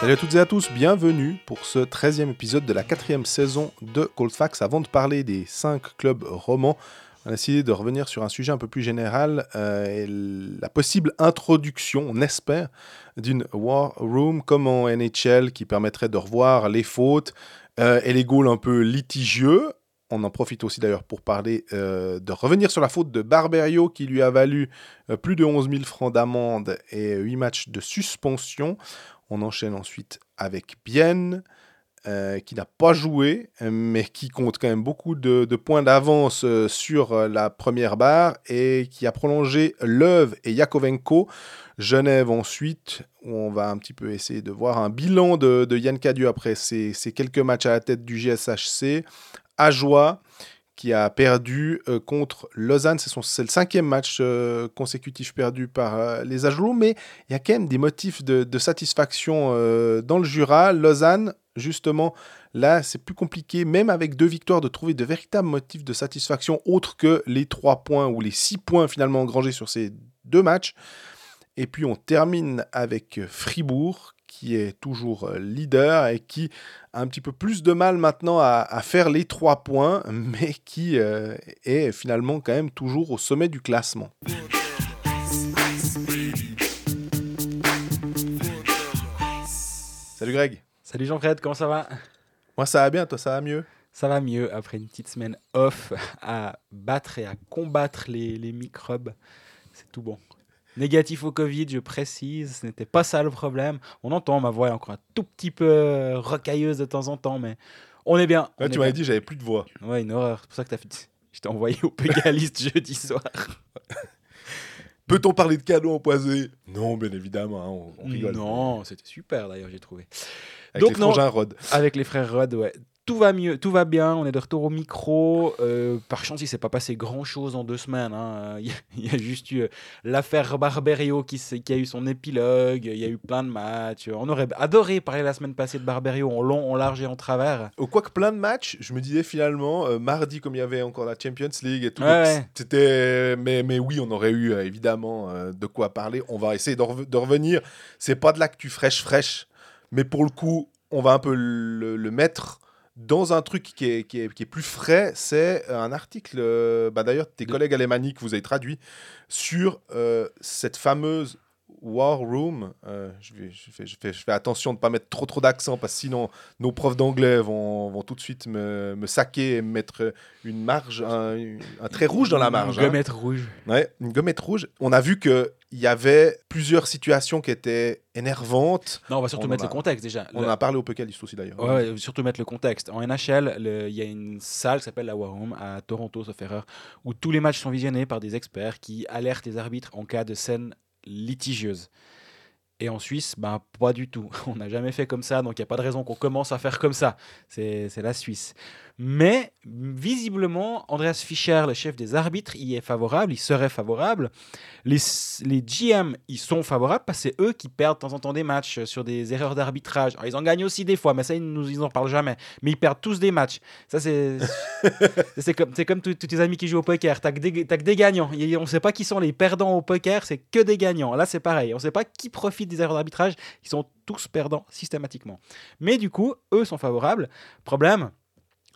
Salut à toutes et à tous, bienvenue pour ce 13e épisode de la quatrième saison de Cold. Avant de parler des 5 clubs romans, on a décidé de revenir sur un sujet un peu plus général, euh, la possible introduction, on espère, d'une War Room comme en NHL qui permettrait de revoir les fautes euh, et les goals un peu litigieux. On en profite aussi d'ailleurs pour parler euh, de revenir sur la faute de Barberio qui lui a valu euh, plus de 11 000 francs d'amende et 8 matchs de suspension. On enchaîne ensuite avec Bienne, euh, qui n'a pas joué, mais qui compte quand même beaucoup de, points d'avance sur la première barre et qui a prolongé Leuve et Yakovenko. Genève ensuite, où on va un petit peu essayer de voir un bilan de, Yann Cadieux après ces quelques matchs à la tête du GSHC. Ajoie, qui a perdu euh, contre Lausanne. C'est, le cinquième match euh, consécutif perdu par euh, les Agelots, mais il y a quand même des motifs de, de satisfaction dans le Jura. Lausanne, justement, là, c'est plus compliqué, même avec deux victoires, de trouver de véritables motifs de satisfaction autres que les trois points ou les six points finalement engrangés sur ces deux matchs. Et puis on termine avec Fribourg, qui est toujours euh, leader et qui a un petit peu plus de mal maintenant à, à faire les trois points, mais qui euh, est finalement quand même toujours au sommet du classement. Salut Greg. Salut Jean-Fred, comment ça va? Moi ça va bien, toi ça va mieux? Ça va mieux après une petite semaine off à battre et à combattre les, les microbes. C'est tout bon. Négatif au Covid, je précise, ce n'était pas ça le problème. On entend ma voix est encore un tout petit peu euh, rocailleuse de temps en temps, mais on est bien. on Tu m'avais dit j'avais plus de voix. Ouais, une horreur. C'est pour ça que t'as fait. Je t'ai envoyé au Pégaliste jeudi soir. Peut-on parler de cadeaux empoisés Non, bien évidemment, hein, on, on rigole. Non, c'était super d'ailleurs, j'ai trouvé. Avec Donc les non. Rod. Avec les frères Rod, ouais. Tout va mieux, tout va bien. On est de retour au micro. Euh, par chance, il s'est pas passé grand chose en deux semaines. hein. Il y, a- il y a juste eu euh, l'affaire Barberio qui, a eu son épilogue. Il y a eu plein de matchs. On aurait adoré parler la semaine passée de Barberio en long, en large et en travers. Au quoique plein de matchs, je me disais finalement, euh, mardi, comme il y avait encore la Champions League et tout, Ouais, c'était. Mais, mais oui, on aurait eu euh, évidemment de quoi parler. On va essayer de, rev- de revenir. C'est pas de l'actu fraîche, fraîche, mais pour le coup, on va un peu le, le mettre dans un truc qui est, qui est, qui est plus frais. C'est un article, euh, bah, d'ailleurs, tes collègues alémaniques vous avez traduit, sur euh, cette fameuse. War Room, Euh, je, vais, je, fais, je, fais, je fais attention de ne pas mettre trop trop d'accent parce que sinon nos profs d'anglais vont, vont tout de suite me, me saquer et me mettre une marge, un, un trait rouge dans la marge. Une hein. gommette rouge. Ouais, une gommette rouge. On a vu qu'il y avait plusieurs situations qui étaient énervantes. Non, on va surtout On mettre le contexte déjà. On Le- en a parlé au Pécaliste aussi d'ailleurs. Ouais, ouais, surtout mettre le contexte. En NHL, il y a une salle qui s'appelle la War Room à Toronto, sauf erreur, où tous les matchs sont visionnés par des experts qui alertent les arbitres en cas de scène litigieuse. Et en Suisse, ben, pas du tout. On n'a jamais fait comme ça, donc il n'y a pas de raison qu'on commence à faire comme ça. C'est c'est la Suisse. Mais visiblement, Andreas Fischer, le chef des arbitres, y est favorable, il serait favorable. Les, les GM, ils sont favorables parce que c'est eux qui perdent de temps en temps des matchs sur des erreurs d'arbitrage. Alors, ils en gagnent aussi des fois, mais ça, ils nous ils en parlent jamais. Mais ils perdent tous des matchs. Ça, c'est c'est comme, c'est comme tous tes amis qui jouent au poker. T'as que, des- t'as que des gagnants. Et on ne sait pas qui sont les perdants au poker, c'est que des gagnants. Là, c'est pareil. On ne sait pas qui profite des erreurs d'arbitrage. Ils sont tous perdants systématiquement. Mais du coup, eux sont favorables. Problème,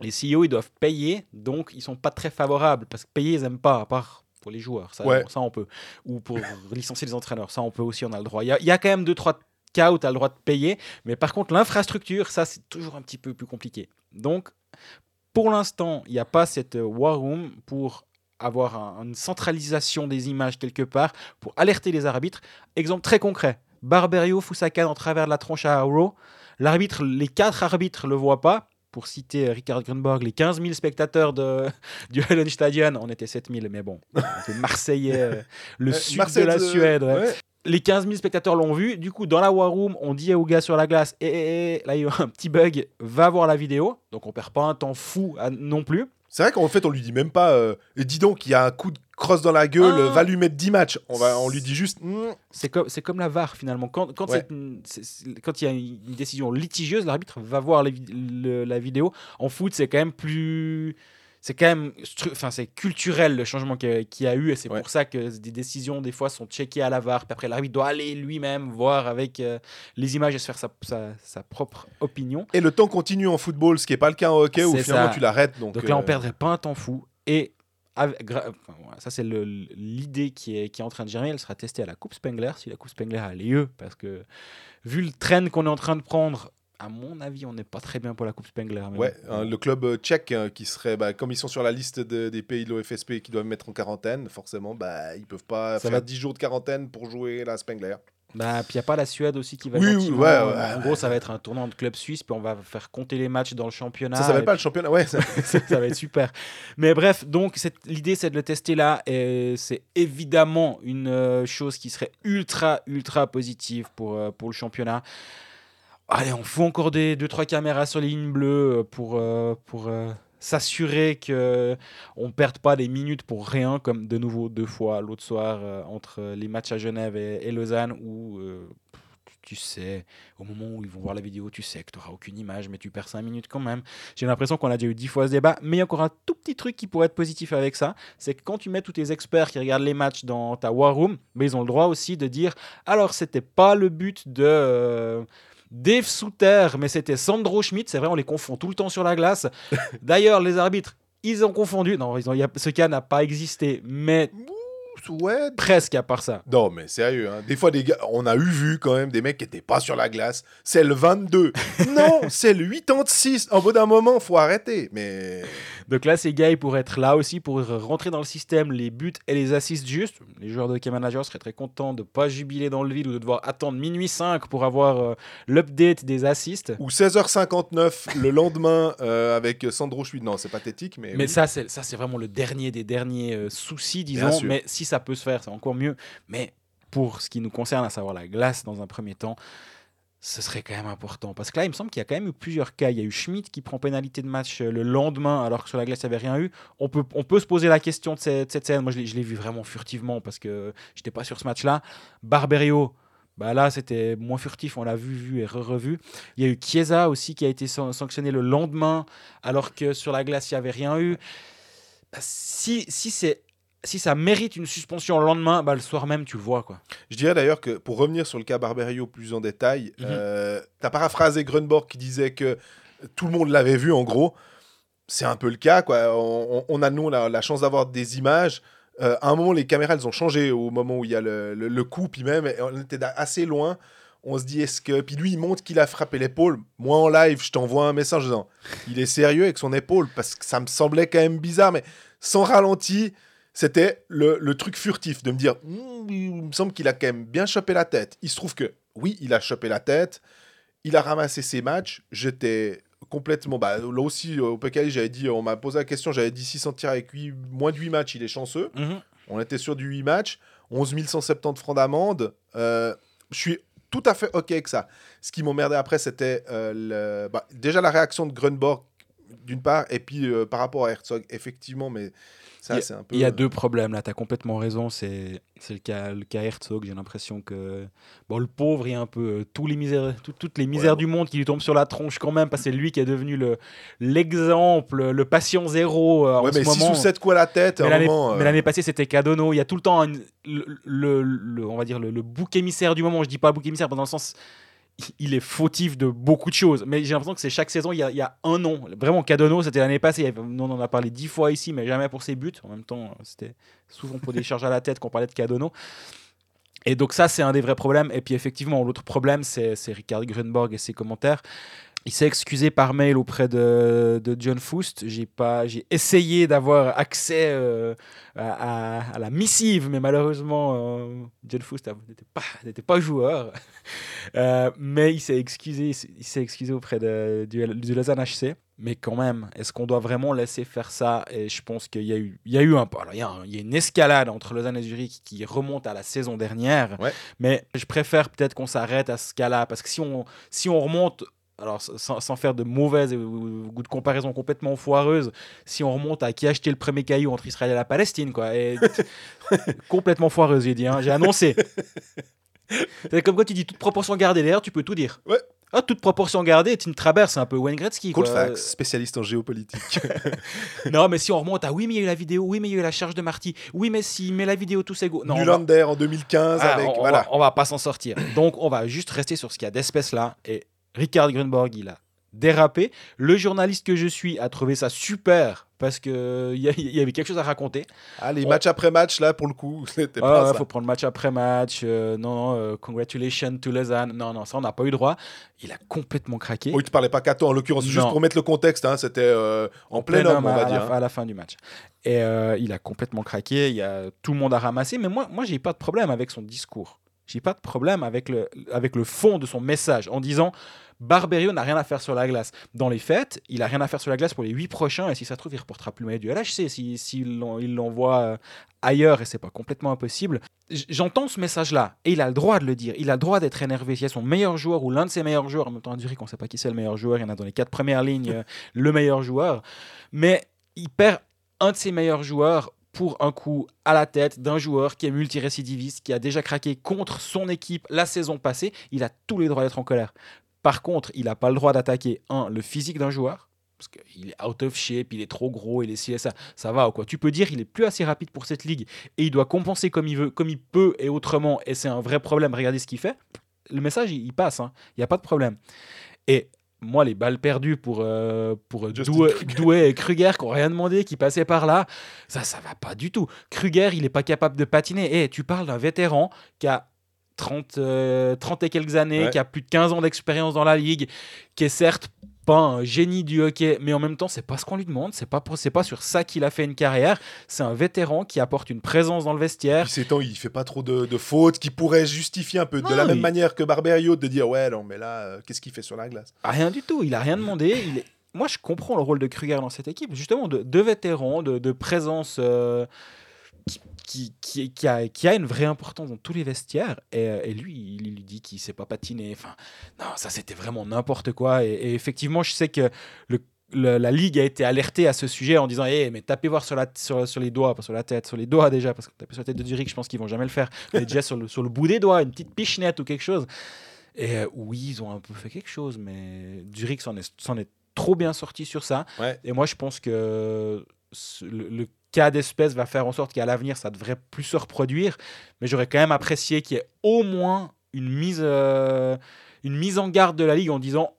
les CEO, ils doivent payer, donc ils sont pas très favorables parce que payer, ils aiment pas, à part pour les joueurs. Ça, Ouais. bon, ça on peut. Ou pour licencier les entraîneurs. Ça, on peut aussi, on a le droit. Il y a, il y a quand même deux, trois cas où tu as le droit de payer. Mais par contre, l'infrastructure, ça, c'est toujours un petit peu plus compliqué. Donc, pour l'instant, il n'y a pas cette euh, war room pour avoir un- une centralisation des images quelque part pour alerter les arbitres. Exemple très concret. Barberio canne en travers de la tronche à Arrow. L'arbitre, les quatre arbitres le voient pas. Pour citer euh, Richard Grunborg, les 15 000 spectateurs de, du Hallenstadion, on était 7 000, mais bon, marseillais, euh, le Ouais, sud Marseille, de la euh, Suède. ouais ouais. les 15 000 spectateurs l'ont vu. Du coup, dans la War Room, on dit aux gars sur la glace Eh, eh, eh, là, il y a un petit bug, va voir la vidéo. Donc, on perd pas un temps fou à- non plus. C'est vrai qu'en fait, on lui dit même pas, euh, dis donc, il y a un coup de crosse dans la gueule, Ah. va lui mettre 10 matchs. On, va, on lui dit juste, Hmm, C'est comme, c'est comme la VAR finalement. Quand, Ouais. il y a une décision litigieuse, l'arbitre va voir les vid- le- la vidéo. En foot, c'est quand même plus. C'est quand même enfin c'est culturel le changement qu'il y a- eu et c'est Ouais. pour ça que des décisions des fois sont checkées à la VAR puis après l'arbitre doit aller lui-même voir avec euh, les images et se faire sa, sa- sa propre opinion Et le temps continue en football, ce qui n'est pas le cas en hockey où finalement ça. tu l'arrêtes. Donc, donc là on euh, perdrait pas un temps fou et avec- gra- enfin, voilà, ça c'est l'idée qui est, qui est en train de germer elle sera testée à la Coupe Spengler si la Coupe Spengler a lieu parce que vu le train qu'on est en train de prendre à mon avis on n'est pas très bien pour la Coupe Spengler mais Ouais, bon. hein, le club euh, tchèque euh, qui serait, bah, comme ils sont sur la liste de- des pays de l'OFSP qui doivent mettre en quarantaine, forcément, bah, ils peuvent pas Ça faire va- 10 jours de quarantaine pour jouer la Spengler. Bah, puis il n'y a pas la Suède aussi qui va Oui, oui, ouais, euh, ouais, En gros, ça va être un tournant de club suisse, puis on va faire compter les matchs dans le championnat. ça s'appelle et pas le championnat, ouais. ça- va être super. Mais bref, donc cette- l'idée c'est de le tester là, et c'est évidemment une euh, chose qui serait ultra, ultra positive pour, euh, pour le championnat. Allez, on fout encore des 2-3 caméras sur les lignes bleues euh, pour, euh, pour euh, s'assurer que on perde pas des minutes pour rien, comme de nouveau deux fois l'autre soir entre les matchs à Genève et, Lausanne, où tu sais, au moment où ils vont voir la vidéo, tu sais que tu n'auras aucune image, mais tu perds 5 minutes quand même. J'ai l'impression qu'on a déjà eu 10 fois ce débat, mais il y a encore un tout petit truc qui pourrait être positif avec ça, c'est que quand tu mets tous tes experts qui regardent les matchs dans ta war room, mais ils ont le droit aussi de dire, alors c'était pas le but de... Dave Souter, mais c'était Sandro Schmidt. C'est vrai, on les confond tout le temps sur la glace. D'ailleurs, les arbitres, ils ont confondu. Non, ils ont, y a- ce cas n'a pas existé, mais Ouais. presque à part ça. Non, mais sérieux, hein. des fois, des gars, on a eu vu quand même des mecs qui étaient pas sur la glace. C'est le 22. non, c'est le 86. Au bout d'un moment, faut arrêter. Mais Donc là, ces gars, ils pourraient être là aussi pour rentrer dans le système les buts et les assists justes. Les joueurs de K Manager seraient très contents de pas jubiler dans le vide ou de devoir attendre minuit 5 pour avoir euh, l'update des assists. ou 16h59 le lendemain euh, avec Sandro Schmidt. Non, c'est pathétique, mais. Mais oui. ça, c'est vraiment le dernier des derniers euh, soucis, disons. Mais si ça peut se faire, c'est encore mieux. Mais pour ce qui nous concerne, à savoir la glace dans un premier temps, ce serait quand même important. Parce que là, il me semble qu'il y a quand même eu plusieurs cas. Il y a eu Schmidt qui prend pénalité de match euh, le lendemain, alors que sur la glace, il n'y avait rien eu. On peut, on peut se poser la question de cette, scène. Moi, je l'ai- je vu vraiment furtivement parce que j'étais pas sur ce match-là. Barberio. Bah là, c'était moins furtif, on l'a vu, vu et re-revu. Il y a eu Chiesa aussi qui a été san- sanctionné le lendemain, alors que sur la glace, il n'y avait rien eu. Bah, si, si, c'est, si ça mérite une suspension le lendemain, bah, le soir même, tu le vois. Quoi. Je dirais d'ailleurs que pour revenir sur le cas Barberio plus en détail, Mhm. euh, t'as paraphrasé Grunborg qui disait que tout le monde l'avait vu en gros. C'est un peu le cas, quoi. On, a, nous, la, la chance d'avoir des images. Euh, à un moment, les caméras, elles ont changé au moment où il y a le, le- le coup, puis même, on était assez loin. On se dit, est-ce que. Puis lui, il montre qu'il a frappé l'épaule. Moi, en live, je t'envoie un message disant, il est sérieux avec son épaule, parce que ça me semblait quand même bizarre, mais sans ralenti, c'était le, le truc furtif de me dire, Hmm, il me semble qu'il a quand même bien chopé la tête. Il se trouve que, oui, il a chopé la tête, il a ramassé ses matchs. J'étais complètement. Bah, là aussi, au PKI, j'avais dit, on m'a posé la question, j'avais dit 600 tirs avec moins de 8 matchs, il est chanceux. On était sur du 8 matchs, 11 170 francs d'amende. Euh, je suis tout à fait OK avec ça. Ce qui m'emmerdait après, c'était euh, le- bah, déjà la réaction de Grunborg, d'une part, et puis euh, par rapport à Herzog, effectivement, mais ça, c'est un peu. Il y a deux problèmes là, tu as complètement raison. C'est c'est le cas, le cas Herzog. J'ai l'impression que bon, le pauvre, il y a un peu euh, tous les misères, tout- toutes les misères Ouais. du monde qui lui tombent sur la tronche quand même, parce que c'est lui qui est devenu le l'exemple, le patient zéro euh, Ouais, en ce mais 6 moment. ou 7 coups à la tête, Mais l'année, moment. mais euh, passée, c'était Cadono. Il y a tout le temps une- le, le- on va dire le, le bouc émissaire du moment. Je dis pas bouc émissaire, mais dans le sens, il- est fautif de beaucoup de choses. Mais j'ai l'impression que c'est chaque saison, il y, a, un nom. Vraiment, Cadono, c'était l'année passée. On en a parlé dix fois ici, mais jamais pour ses buts. En même temps, c'était souvent pour des charges à la tête qu'on parlait de Cadono. Et donc ça, c'est un des vrais problèmes. Et puis effectivement, l'autre problème, c'est Richard Grunborg et ses commentaires. Il s'est excusé par mail auprès de, de John Foust. J'ai pas, j'ai essayé d'avoir accès euh, à, à- à la missive, mais malheureusement, euh, John Foust a- n'était pas, n'était pas joueur. Euh, mais il s'est excusé, il s'est excusé auprès de, du, du Lausanne HC. Mais quand même, est-ce qu'on doit vraiment laisser faire ça? Et je pense qu'il y a eu, il y a eu un, alors, il y a, un- il y a une escalade entre Lausanne et Zurich qui remonte à la saison dernière. Ouais. Mais je préfère peut-être qu'on s'arrête à ce cas-là parce que si on, si on remonte alors sans, sans faire de mauvaises ou, de comparaison complètement foireuse, si on remonte à qui a acheté le premier caillou entre Israël et la Palestine, quoi, et complètement foireuse, j'ai dit, hein, j'ai annoncé. C'est comme quand tu dis toute proportion gardée, d'ailleurs, tu peux tout dire. Ouais. Ah, toute proportion gardée, Tim Travers, c'est un peu Wayne Gretzky. Colfax, spécialiste en géopolitique. Non, mais si on remonte à oui, mais il y a eu la vidéo, oui, mais il y a eu la charge de Marty, oui, mais si, mais la vidéo, tout c'est go. Non, on va- en 2015 Ah, avec. on voilà. va, on va pas s'en sortir. Donc, on va juste rester sur ce qu'il y a d'espèce là. Et Ricard Grunborg, il a dérapé. Le journaliste que je suis a trouvé ça super parce que il y, il y avait quelque chose à raconter. Ah, les on- matchs après match, là, pour le coup, c'était Ah, pas ouais, ça. faut prendre match après match. euh, non, non, euh, congratulations to Lausanne. Non, non, ça on n'a pas eu droit. Il a complètement craqué. Oui, tu parlais pas Cato en l'occurrence, juste pour mettre le contexte, hein, c'était euh, en plein plein homme, on va à, la, dire. hein. à la fin du match. Et euh, il a complètement craqué. Il y a, tout le monde a ramassé. Mais moi, moi j'ai pas de problème avec son discours. J'ai pas de problème avec le, avec le fond de son message en disant Barberio n'a rien à faire sur la glace. Dans les faits, il a rien à faire sur la glace pour les huit prochains. Et si ça se trouve, il reportera plus le maillot du LHC s'il si, il l'envoie euh, ailleurs. Et c'est pas complètement impossible. J'entends ce message-là. Et il a le droit de le dire. Il a le droit d'être énervé. S'il y a son meilleur joueur ou l'un de ses meilleurs joueurs, en même temps, à Zurich, on sait pas qui c'est le meilleur joueur. Il y en a dans les quatre premières lignes euh, le meilleur joueur. Mais il perd un de ses meilleurs joueurs pour un coup à la tête d'un joueur qui est multirécidiviste, qui a déjà craqué contre son équipe la saison passée. Il a tous les droits d'être en colère. Par contre, il n'a pas le droit d'attaquer, un, le physique d'un joueur, parce qu'il est out of shape, il est trop gros, il est ci et ça. Ça va ou quoi? Tu peux dire il est plus assez rapide pour cette ligue et il doit compenser comme il veut, comme il peut et autrement, et c'est un vrai problème. Regardez ce qu'il fait. Le message, il, passe, hein. il n'y a pas de problème. Moi, les balles perdues pour, euh, pour Doué, et Kruger qui n'ont rien demandé, qui passaient par là, ça, ça va pas du tout. Kruger, il n'est pas capable de patiner. Et tu parles d'un vétéran qui a 30, euh, 30 et quelques années, Ouais. qui a plus de 15 ans d'expérience dans la ligue, qui est certes pas un génie du hockey, mais en même temps, c'est pas ce qu'on lui demande, c'est pas, c'est pas sur ça qu'il a fait une carrière. C'est un vétéran qui apporte une présence dans le vestiaire. Puis temps, il fait pas trop de, de fautes qui pourraient justifier un peu. de la même manière que Barberio de dire Ouais, non, mais là, euh, qu'est-ce qu'il fait sur la glace? Rien du tout, il a rien demandé. Il est- Moi, je comprends le rôle de Kruger dans cette équipe, justement, de, de vétérans, de, de présence euh, qui, qui, qui, qui a, qui a une vraie importance dans tous les vestiaires. Et, euh, et lui, il lui dit qu'il sait pas patiner. Enfin, non, ça, c'était vraiment n'importe quoi. Et, et effectivement, je sais que le, le- la Ligue a été alertée à ce sujet en disant Eh, mais tapez voir sur, la, sur, sur les doigts, pas sur la tête, sur les doigts déjà, parce que taper sur la tête de Zurich, je pense qu'ils vont jamais le faire. Mais déjà sur le, sur le bout des doigts, une petite pichenette ou quelque chose. Et euh, oui, ils ont un peu fait quelque chose, mais Zurich s'en est, trop bien sorti sur ça. Ouais. Et moi, je pense que le cas d'espèce va faire en sorte qu'à l'avenir, ça devrait plus se reproduire. Mais j'aurais quand même apprécié qu'il y ait au moins une mise, euh, une mise en garde de la Ligue en disant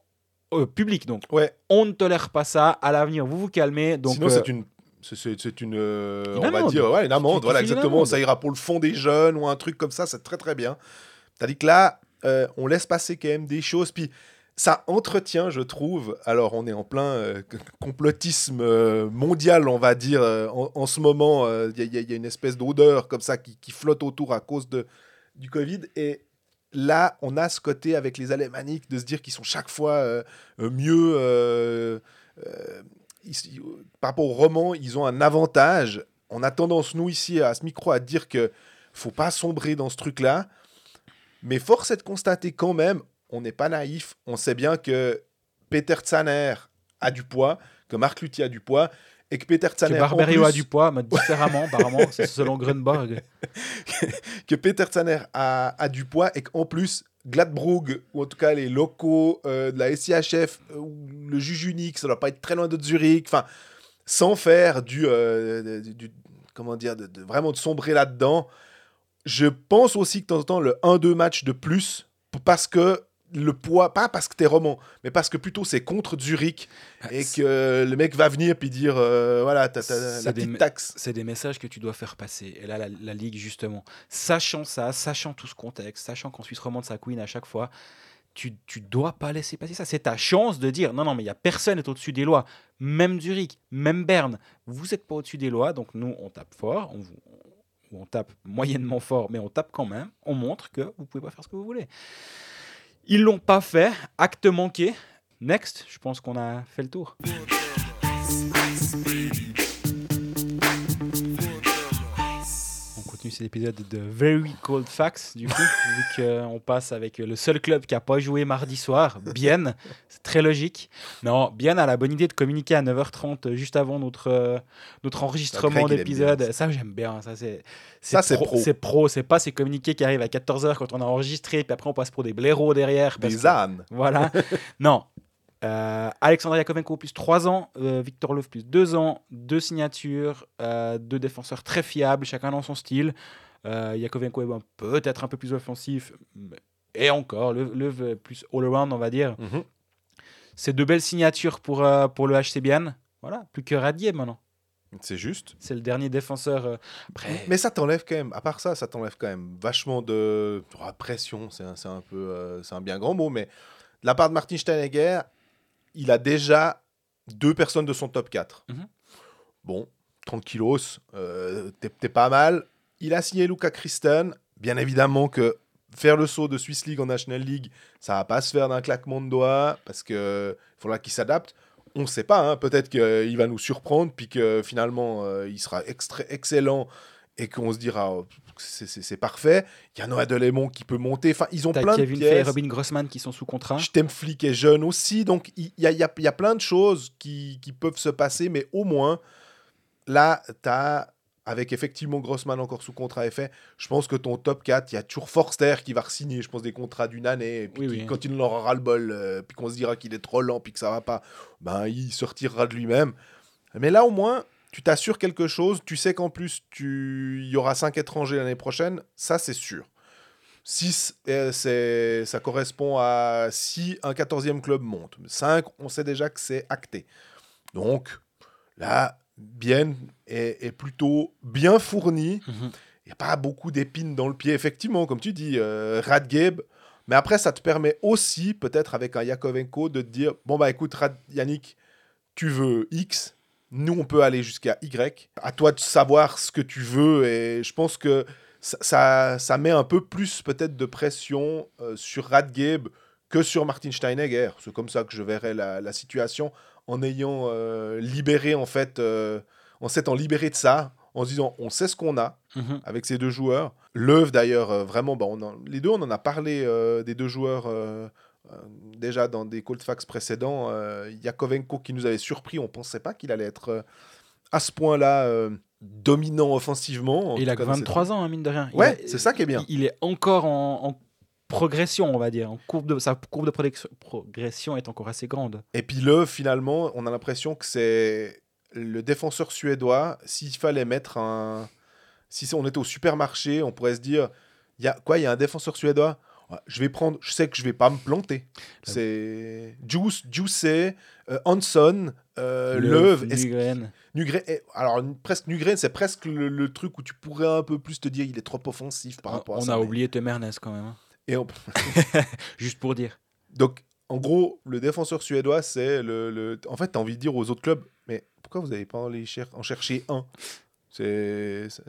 euh, public. Donc, Ouais, on ne tolère pas ça. À l'avenir, vous vous calmez. Donc, sinon, euh, c'est une. c'est- une, euh, Une on va amende. dire, ouais, une amende, voilà, exactement. Ça ira pour le fond des jeunes ou un truc comme ça, c'est très très bien. T'as dit que là, euh, on laisse passer quand même des choses, puis ça entretient, je trouve. Alors, on est en plein euh, complotisme euh, mondial, on va dire, euh, en, ce moment. Il y, y a une espèce d'odeur comme ça qui, flotte autour à cause de, du Covid. Et là, on a ce côté avec les Alémaniques de se dire qu'ils sont chaque fois mieux. par rapport aux romans, ils ont un avantage. On a tendance, nous, ici, à ce micro, à dire que faut pas sombrer dans ce truc-là. Mais force est de constater quand même, on n'est pas naïf. On sait bien que Peter Tsaner a du poids, que Marc Luthier a du poids, et que Peter que Tsaner, en Barberio a du poids, mais différemment, apparemment. C'est selon Grunborg. que Peter Tsaner a, a du poids et qu'en plus, Gladbrug, ou en tout cas les locaux euh, de la SIHF, euh, le juge unique, ça doit pas être très loin de Zurich, enfin, sans faire du, euh, du- du- comment dire, de, de- vraiment de sombrer là-dedans. Je pense aussi que de temps en temps, le 1-2 match de plus, parce que le poids, pas parce que t'es roman, mais parce que plutôt c'est contre Zurich et que le mec va venir puis dire, euh, voilà, t'as, t'as la des petite taxe. c'est des messages que tu dois faire passer. Et là, la, la Ligue, justement, sachant ça, sachant tout ce contexte, sachant qu'en Suisse romande, ça queen à chaque fois, tu, tu dois pas laisser passer ça. C'est ta chance de dire non, non, mais il y a personne n'est au-dessus des lois. Même Zurich, même Berne, vous n'êtes pas au-dessus des lois. Donc nous, on tape fort, on, vous- ou on tape moyennement fort, mais on tape quand même. On montre que vous pouvez pas faire ce que vous voulez. Ils l'ont pas fait. Acte manqué. Next, je pense qu'on a fait le tour. Continue cet épisode de Very Cold Facts, du coup, vu qu'on passe avec le seul club qui n'a pas joué mardi soir, Bien. C'est très logique. Non, Bien a la bonne idée de communiquer à 9h30, juste avant notre, euh, notre enregistrement d'épisode. Ça, j'aime bien. Ça, c'est Ça, c'est pro. C'est pro. C'est pas ces communiqués qui arrivent à 14h quand on a enregistré, puis après on passe pour des blaireaux derrière. Des que- ânes. voilà. non. Euh, Alexandre Yakovenko plus 3 ans, euh, Victor Love plus 2 ans, deux signatures, euh, deux défenseurs très fiables, chacun dans son style. Euh, Yakovenko est peut-être un peu plus offensif, et encore, Love, plus all-around, on va dire. Mhm. C'est deux belles signatures pour, euh, pour le HC Bienne. Voilà, plus que Radier maintenant. C'est juste. C'est le dernier défenseur. après, Mais ça t'enlève quand même, à part ça, ça t'enlève quand même vachement de oh, pression, c'est un, un peu, c'est un bien grand mot, mais de la part de Martin Steinegger, il a déjà deux personnes de son top 4. Mhm. Bon, tranquillos, euh, t'es pas mal. Il a signé Luca Christen, bien évidemment que faire le saut de Swiss League en National League, ça va pas se faire d'un claquement de doigts, parce que faudra qu'il s'adapte. On ne sait pas, hein, peut-être qu'il va nous surprendre, puis que finalement, euh, il sera excellent et qu'on se dira oh, c'est- parfait. Il y a Noah Delémont qui peut monter. Enfin, ils ont plein Kevin de Fay et pièces. Robin Grossman qui sont sous contrat. Stem Flick est jeune aussi, donc il y y a- il y a plein de choses qui, qui peuvent se passer, mais au moins, là, tu as, avec effectivement Grossman encore sous contrat effet, je pense que ton top 4, il y a toujours Forster qui va signer, je pense, des contrats d'une année, et puis Oui, qui- oui. quand il en aura le bol, euh, puis qu'on se dira qu'il est trop lent, puis que ça va pas, ben, il se retirera de lui-même. Mais là, au moins, tu t'assures quelque chose, tu sais qu'en plus, tu... il y aura 5 étrangers l'année prochaine, ça, c'est sûr. 6, c'est, ça correspond à si un 14e club monte. 5, on sait déjà que c'est acté. Donc, là, Bien est, est plutôt bien fourni. Mhm. Il n'y a pas beaucoup d'épines dans le pied, effectivement, comme tu dis, euh, Radgeb. Mais après, ça te permet aussi, peut-être avec un Yakovenko, de te dire bon, bah écoute, Rad- Yannick, tu veux X, nous, on peut aller jusqu'à Y. À toi de savoir ce que tu veux. Et je pense que ça, ça, ça met un peu plus, peut-être, de pression euh, sur Radgeb que sur Martin Steinegger. C'est comme ça que je verrais la, la situation en ayant euh, libéré, en fait, euh, en s'étant libéré de ça, en se disant on sait ce qu'on a Mhm. avec ces deux joueurs. L'œuvre d'ailleurs, euh, vraiment, bah, on en- les deux, on en a parlé des deux joueurs déjà dans des Cold Facts précédents. Euh, Yakovenko qui nous avait surpris, on ne pensait pas qu'il allait être euh, à ce point-là euh, dominant offensivement. il a cas que dans cette 23 ans, hein, mine de rien. Il Ouais, c'est ça qui est bien. Il, il est encore en, en progression, on va dire. En courbe de, sa courbe de progression est encore assez grande. Et puis le finalement, on a l'impression que c'est le défenseur suédois. S'il fallait mettre un, si on était au supermarché, on pourrait se dire, il y a quoi Il y a un défenseur suédois. Je vais prendre, je sais que je vais pas me planter. C'est Juice, Juice, euh, Hanson, euh, Löw, est-ce- Nygren. Nugren. eh, Alors presque Nugren, c'est presque le, le truc où tu pourrais un peu plus te dire, il est trop offensif par rapport à On ça. a mais- oublié Temernes quand même. hein. Et on- Juste pour dire. Donc, en gros, le défenseur suédois, c'est le, le- En fait, tu as envie de dire aux autres clubs, mais pourquoi vous n'avez pas cher- en chercher un? C'est. c'est-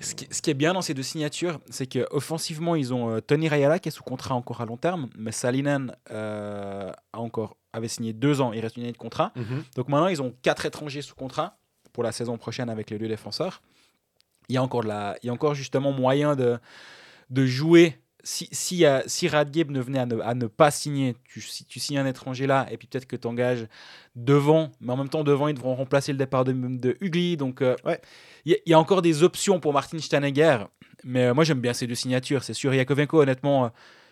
Ce qui, ce qui est bien dans ces deux signatures, c'est qu'offensivement, ils ont euh, Tony Rayala qui est sous contrat encore à long terme, mais Salinen euh, a encore, avait signé deux ans, il reste une année de contrat. Mhm. Donc maintenant, ils ont quatre étrangers sous contrat pour la saison prochaine avec les deux défenseurs. Il y a encore, de la, il y a encore justement moyen de, de jouer. Si, si, euh, si Radgeb ne venait à ne, à ne pas signer, tu, si tu signes un étranger là, et puis peut-être que tu engages devant, mais en même temps, devant, ils devront remplacer le départ de, de Hugli. Donc, euh, Ouais. il y, a- il y a encore des options pour Martin Steinegger. Mais euh, moi, j'aime bien ces deux signatures. C'est sûr, Yakovenko, honnêtement, euh,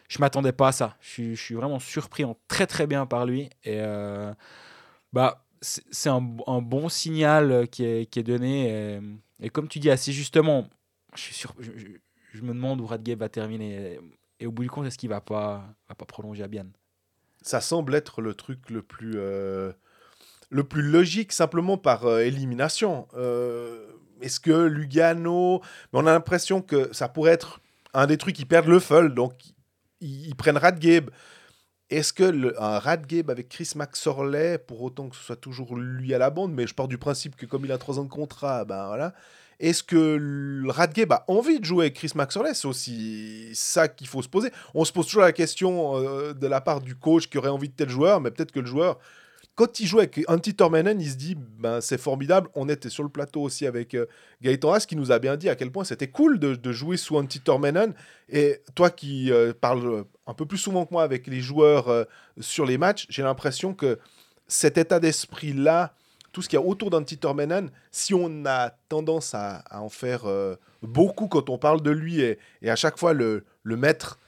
je m'attendais pas à ça. Je suis, je suis vraiment surpris en très très bien par lui. Et bah, c'est un, un bon signal qui est, qui est donné. Et, et comme tu dis assez justement, je, suis sûr, je, je- je me demande où Radgeb va terminer. Et, au bout du compte, est-ce qu'il va pas, va pas prolonger Bienne Ça semble être le truc le plus. euh, le plus logique, simplement par euh, élimination. Euh, Est-ce que Lugano. Mais on a l'impression que ça pourrait être un des trucs qui perdent le fol, donc ils, prennent Radgeb. Est-ce que le, un avec Chris Maxorley, pour autant que ce soit toujours lui à la bande, mais je pars du principe que comme il a trois ans de contrat, ben voilà. Est-ce que Radgeb a envie de jouer avec Chris Maxorley C'est aussi ça qu'il faut se poser. On se pose toujours la question euh, de la part du coach qui aurait envie de tel joueur, mais peut-être que le joueur, quand il joue avec Antti Tormenen, il se dit ben, c'est formidable. On était sur le plateau aussi avec euh, Gaëtan Haas qui nous a bien dit à quel point c'était cool de, jouer sous Antti Tormenen. Et toi qui euh, parles un peu plus souvent que moi avec les joueurs sur les matchs, j'ai l'impression que cet état d'esprit-là, tout ce qu'il y a autour d'Antti Tormenen, si on a tendance à, en faire euh, beaucoup quand on parle de lui et, à chaque fois le, mettre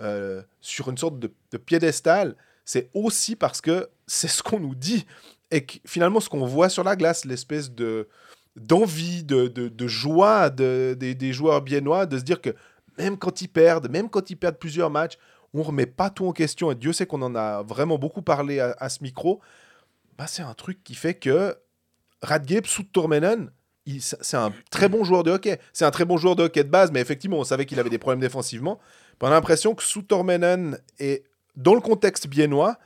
euh, sur une sorte de, de piédestal, c'est aussi parce que c'est ce qu'on nous dit et finalement ce qu'on voit sur la glace, l'espèce de d'envie, de, joie de, des- joueurs biennois, de se dire que même quand ils perdent, même quand ils perdent plusieurs matchs, on remet pas tout en question. Et Dieu sait qu'on en a vraiment beaucoup parlé à ce micro. C'est un truc qui fait que Radgeb sous Tormenen, il- c'est un très bon joueur de hockey. C'est un très bon joueur de hockey de base, mais effectivement, on savait qu'il avait des problèmes défensivement. On a l'impression que sous Tormenen est dans le contexte biennois,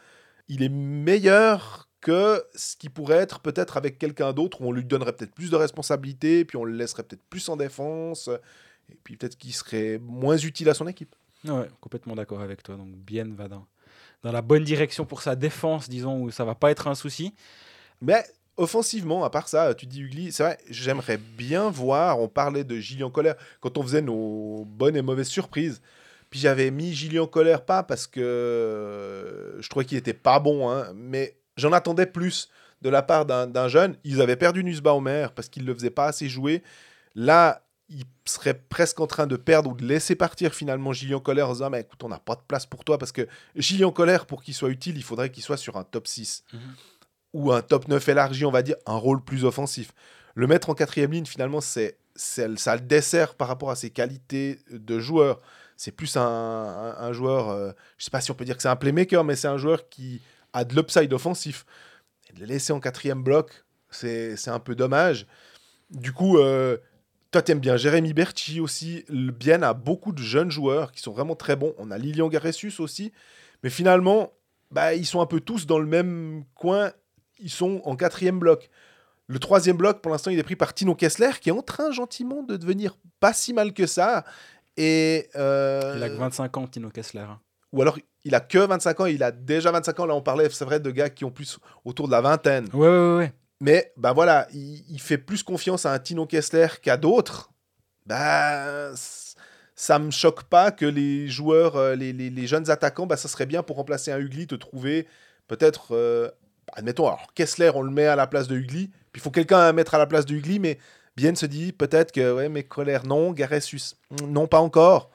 il est meilleur que ce qui pourrait être peut-être avec quelqu'un d'autre où on lui donnerait peut-être plus de responsabilités, puis on le laisserait peut-être plus en défense, et puis peut-être qu'il serait moins utile à son équipe. Ouais, complètement d'accord avec toi. Donc Bien va dans, la bonne direction pour sa défense, disons, où ça va pas être un souci. Mais offensivement, à part ça, tu dis Ugly, c'est vrai, j'aimerais bien voir, on parlait de Gillian Colère quand on faisait nos bonnes et mauvaises surprises. Puis j'avais mis Gillian Colère pas parce que euh, je trouvais qu'il était pas bon, hein, mais j'en attendais plus de la part d'un jeune. Ils avaient perdu Nussbaumer parce qu'il ne le faisait pas assez jouer. Là, il serait presque en train de perdre ou de laisser partir finalement Gillian Colère en disant mais écoute, on n'a pas de place pour toi parce que Gillian Colère, pour qu'il soit utile, il faudrait qu'il soit sur un top 6 ou un top 9 élargi, on va dire, un rôle plus offensif. Le mettre en quatrième ligne, finalement, c'est, ça le dessert par rapport à ses qualités de joueur. C'est plus un, un- un joueur, euh, je sais pas si on peut dire que c'est un playmaker, mais c'est un joueur qui a de l'upside offensif. Et de le laisser en quatrième bloc, c'est, c'est un peu dommage. Du coup, euh, toi, t'aimes bien Jérémy Berti aussi. Le Bien a beaucoup de jeunes joueurs qui sont vraiment très bons. On a Lilian Garessus aussi. Mais finalement, bah, ils sont un peu tous dans le même coin. Ils sont en quatrième bloc. Le troisième bloc, pour l'instant, il est pris par Tino Kessler, qui est en train gentiment de devenir pas si mal que ça. Et euh, Il a que 25 ans, Tino Kessler. hein. ou alors il a que 25 ans, il a déjà 25 ans. Là, on parlait, c'est vrai, de gars qui ont plus autour de la vingtaine. Ouais, ouais, ouais. Mais bah voilà, il, fait plus confiance à un Tino Kessler qu'à d'autres. C- ça me choque pas que les joueurs, euh, les, les- jeunes attaquants, bah, ça serait bien pour remplacer un Ugly, te trouver peut-être, euh, admettons, alors Kessler, on le met à la place de Ugly, puis il faut quelqu'un à mettre à la place de Ugly, mais Bien se dit peut-être que, ouais, mais Colère, non, Garessus, non, pas encore.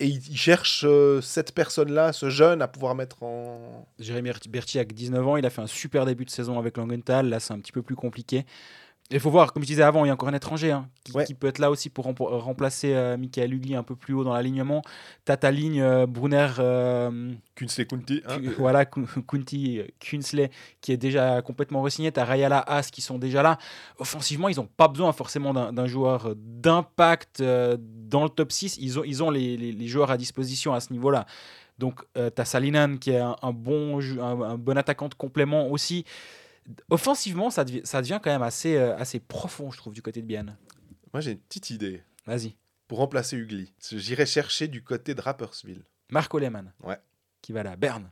Et il, cherche euh, cette personne-là, ce jeune, à pouvoir mettre en. Jérémy Berti a que 19 ans, il a fait un super début de saison avec Langenthal. Là, c'est un petit peu plus compliqué. Il faut voir, comme je disais avant, il y a encore un étranger hein, qui, Ouais. qui peut être là aussi pour remplacer euh, Michael Hugli un peu plus haut dans l'alignement. T'as ta ligne euh, Brunner, euh, Kunsley Kunti. hein. Voilà, Ku- Kunti, Kunsley qui est déjà complètement re-signé. T'as Rayala Haas qui sont déjà là. Offensivement, ils n'ont pas besoin forcément d'un joueur d'impact euh, dans le top 6. Ils ont, ils ont les, les- les joueurs à disposition à ce niveau-là. Donc, euh, tu as Salinan qui est un, un bon, un, un bon attaquant de complément aussi. Offensivement, ça devient, ça devient quand même assez, euh, assez profond, je trouve, du côté de Bienne. Moi, j'ai une petite idée Vas-y. pour remplacer Ugly. J'irai chercher du côté de Rappersville. Marco Lehmann. Ouais. Qui va là. Berne.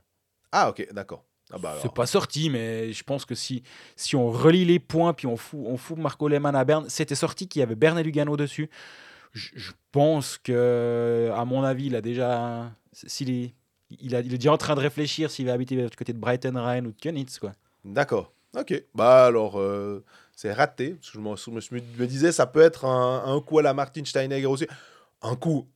Ah, ok, d'accord. Ah bah. C'est pas sorti, mais je pense que si, si on relie les points puis on fout, on fout Marco Lehmann à Berne, c'était sorti qu'il y avait Berne et Lugano dessus. Je, je pense que, à mon avis, il a déjà. S'il est, il, a, il est déjà en train de réfléchir s'il va habiter du côté de Brighton, Rhein ou de Könitz, quoi. D'accord. Ok. Bah alors, euh, c'est raté. Parce que je, me, je me disais, ça peut être un, un coup à la Martin Steinegger aussi. Un coup.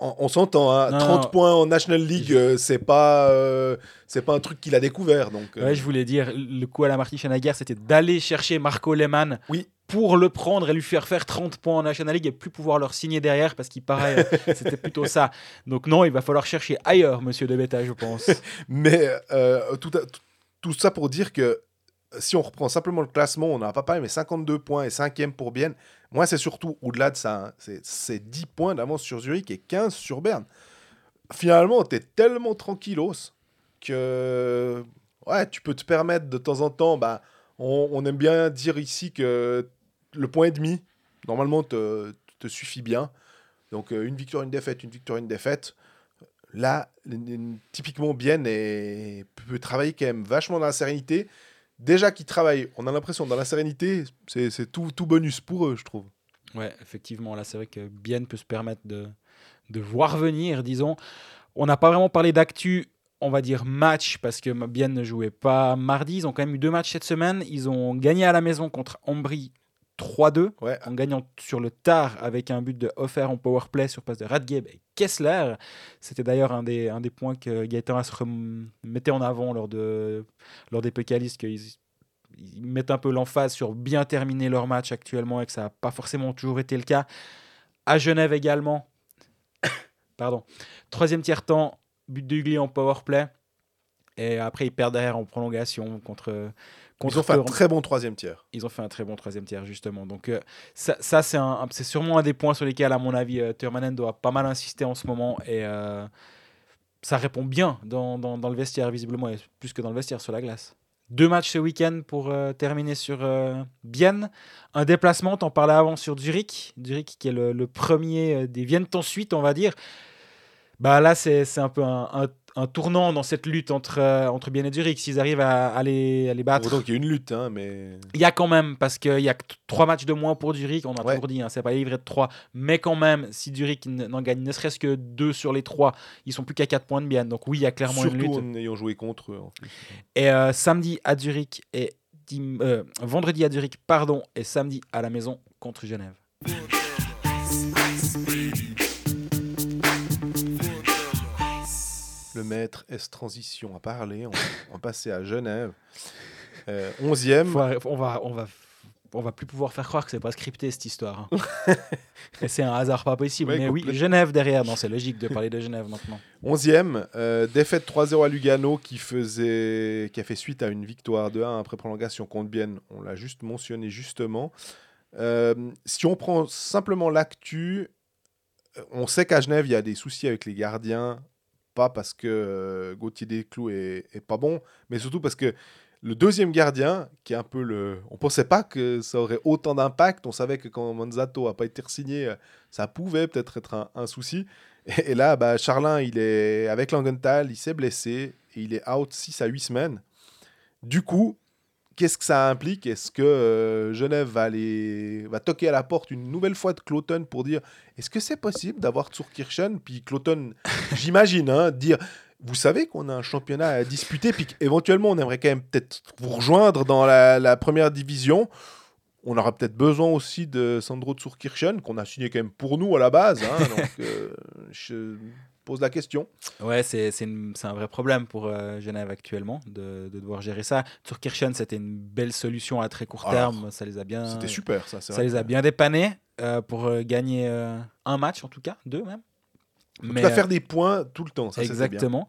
On, on s'entend, hein, Non, 30 non. points en National League, euh, c'est pas, euh, c'est pas un truc qu'il a découvert. Donc, euh, Ouais, je voulais dire, le coup à la Martin Schneider, c'était d'aller chercher Marco Lehmann Oui. pour le prendre et lui faire faire 30 points en National League et plus pouvoir leur signer derrière parce qu'il paraît, c'était plutôt ça. Donc non, il va falloir chercher ailleurs, monsieur De Beta, je pense. Mais euh, tout, à- tout- tout ça pour dire que si on reprend simplement le classement, on n'a pas parlé, mais 52 points et 5e pour Bienne. Moi, c'est surtout au-delà de ça. hein, c'est- c'est 10 points d'avance sur Zurich et 15 sur Berne. Finalement, tu es tellement tranquillos que ouais, tu peux te permettre de temps en temps. Bah, on, aime bien dire ici que le point et demi, normalement, te, suffit bien. Donc, euh, une victoire, une défaite, une victoire, une défaite. Là, typiquement, Bien et peut travailler quand même vachement dans la sérénité. Déjà qu'ils travaillent, on a l'impression dans la sérénité, c'est tout, bonus pour eux, je trouve. Ouais, effectivement, là, c'est vrai que Bien peut se permettre de, de voir venir, disons. On n'a pas vraiment parlé d'actu, on va dire match, parce que Bien ne jouait pas mardi. Ils ont quand même eu deux matchs cette semaine. Ils ont gagné à la maison contre Ambry 3-2, Ouais, en gagnant sur le tard avec un but de offert en power play sur passe de Radgeb et Kessler. C'était d'ailleurs un des, un des points que Gaëtan rem- mettait en avant lors, de, lors des pécalistes, qu'ils ils mettent un peu l'emphase sur bien terminer leur match actuellement et que ça n'a pas forcément toujours été le cas. À Genève également, pardon, troisième tiers-temps, but de Hugli en power play. Et après, ils perdent derrière en prolongation contre. Ils ont fait un très bon troisième tiers. ils ont fait un très bon troisième tiers, justement. Donc, euh, ça, ça, c'est un- c'est sûrement un des points sur lesquels, à mon avis, euh, Turmanen doit pas mal insister en ce moment. Et euh, ça répond bien dans, dans- dans le vestiaire, visiblement, et plus que dans le vestiaire, sur la glace. Deux matchs ce week-end pour terminer sur Bienne. Un déplacement, t'en parlais avant sur Zurich. Zurich qui est le, le premier des Viennent ensuite, on va dire. Bah là, c'est c'est un peu un, un- un tournant dans cette lutte entre, euh, entre Bienne et Zurich. S'ils arrivent à, à les, à les battre, Autant qu'il y a une lutte, hein, mais il y a quand même, parce qu'il y a trois matchs de moins pour Zurich, on a Ouais. toujours dit, hein, c'est pas livré de trois, mais quand même, si Zurich n'en gagne ne serait-ce que deux sur les trois, ils sont plus qu'à 4 points de bien. Donc oui, il y a clairement surtout une lutte. en ayant joué contre eux. en plus. Et euh, samedi à Zurich et dim- euh, vendredi à Zurich, pardon, et samedi à la maison contre Genève. Maître S Transition a parlé. On, on va passer à Genève. Euh, 11e. Faut arrêter- on va, on va, on va plus pouvoir faire croire que c'est pas scripté cette histoire. hein. et c'est un hasard pas possible. Ouais, mais oui. Genève derrière. Non, c'est logique de parler de Genève maintenant. 11e, euh, défaite 3-0 à Lugano qui, faisait, qui a fait suite à une victoire de 1 après prolongation contre Bienne. On l'a juste mentionné justement. Euh, si on prend simplement l'actu, on sait qu'à Genève, il y a des soucis avec les gardiens. Pas parce que euh, Gauthier Desclous est, est pas bon, mais surtout parce que le deuxième gardien, qui est un peu le. On pensait pas que ça aurait autant d'impact. On savait que quand Manzato a pas été signé, ça pouvait peut-être être un, souci. Et, et là, bah, Charlin, il est avec Langenthal, il s'est blessé et il est out 6 à 8 semaines. Du coup, qu'est-ce que ça implique? Est-ce que euh, Genève va, aller, va toquer à la porte une nouvelle fois de Cloton pour dire est-ce que c'est possible d'avoir Kirchen Puis Cloton, j'imagine, hein, dire vous savez qu'on a un championnat à disputer, puis éventuellement on aimerait quand même peut-être vous rejoindre dans la, la première division. On aura peut-être besoin aussi de Sandro Tsurkirchen, qu'on a signé quand même pour nous à la base. hein, donc, euh, je pose la question. Ouais, c'est un vrai problème pour euh, Genève actuellement de, de devoir gérer ça. Turkirchen, c'était une belle solution à très court Alors, terme. Ça les a bien, C'était super, ça. ça les a bien dépannés euh, pour euh, gagner euh, un match en tout cas, deux même. Mais, faire des points tout le temps, ça exactement.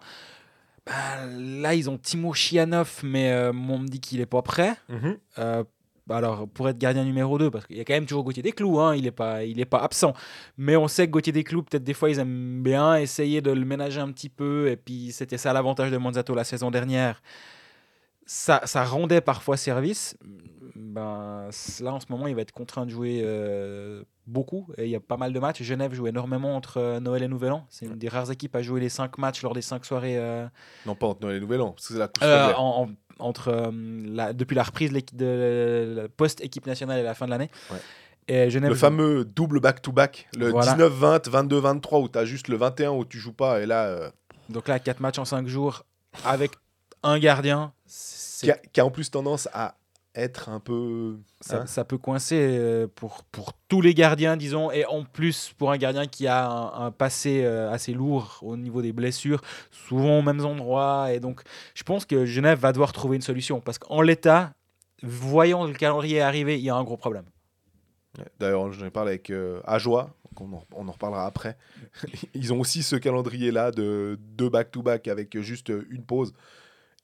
Bah, là, ils ont Timo Chianov, mais euh, on me dit qu'il est pas prêt. Mhm. Euh, alors, pour être gardien numéro 2, parce qu'il y a quand même toujours Gauthier Desclous, hein, il n'est pas, pas absent. Mais on sait que Gauthier Desclous, peut-être des fois, ils aiment bien essayer de le ménager un petit peu. Et puis, c'était ça l'avantage de Monzato la saison dernière. Ça, ça rendait parfois service. Ben, là, en ce moment, il va être contraint de jouer euh, beaucoup. Et il y a pas mal de matchs. Genève joue énormément entre euh, Noël et Nouvel An. C'est une des rares équipes à jouer les 5 matchs lors des 5 soirées euh, Non, pas entre Noël et Nouvel An, parce que c'est la couche scolaire. en- en- entre la- depuis la reprise de de la post-équipe nationale et la fin de l'année. Ouais. Et Genève Le joue- fameux double back-to-back, le Voilà. 19-20, 22-23, où tu as juste le 21 où tu joues pas, et là, Donc là, 4 matchs en 5 jours avec un gardien. Qui a, qui a en plus tendance à être un peu. Ça, hein, ça peut coincer euh, pour, pour tous les gardiens, disons, et en plus pour un gardien qui a un, un passé euh, assez lourd au niveau des blessures, souvent aux mêmes endroits. Et donc, je pense que Genève va devoir trouver une solution parce qu'en l'état, voyant le calendrier arriver, il y a un gros problème. D'ailleurs, j'en ai parlé avec euh, Ajoie, on en, on en reparlera après. Ils ont aussi ce calendrier-là de deux back-to-back avec juste une pause.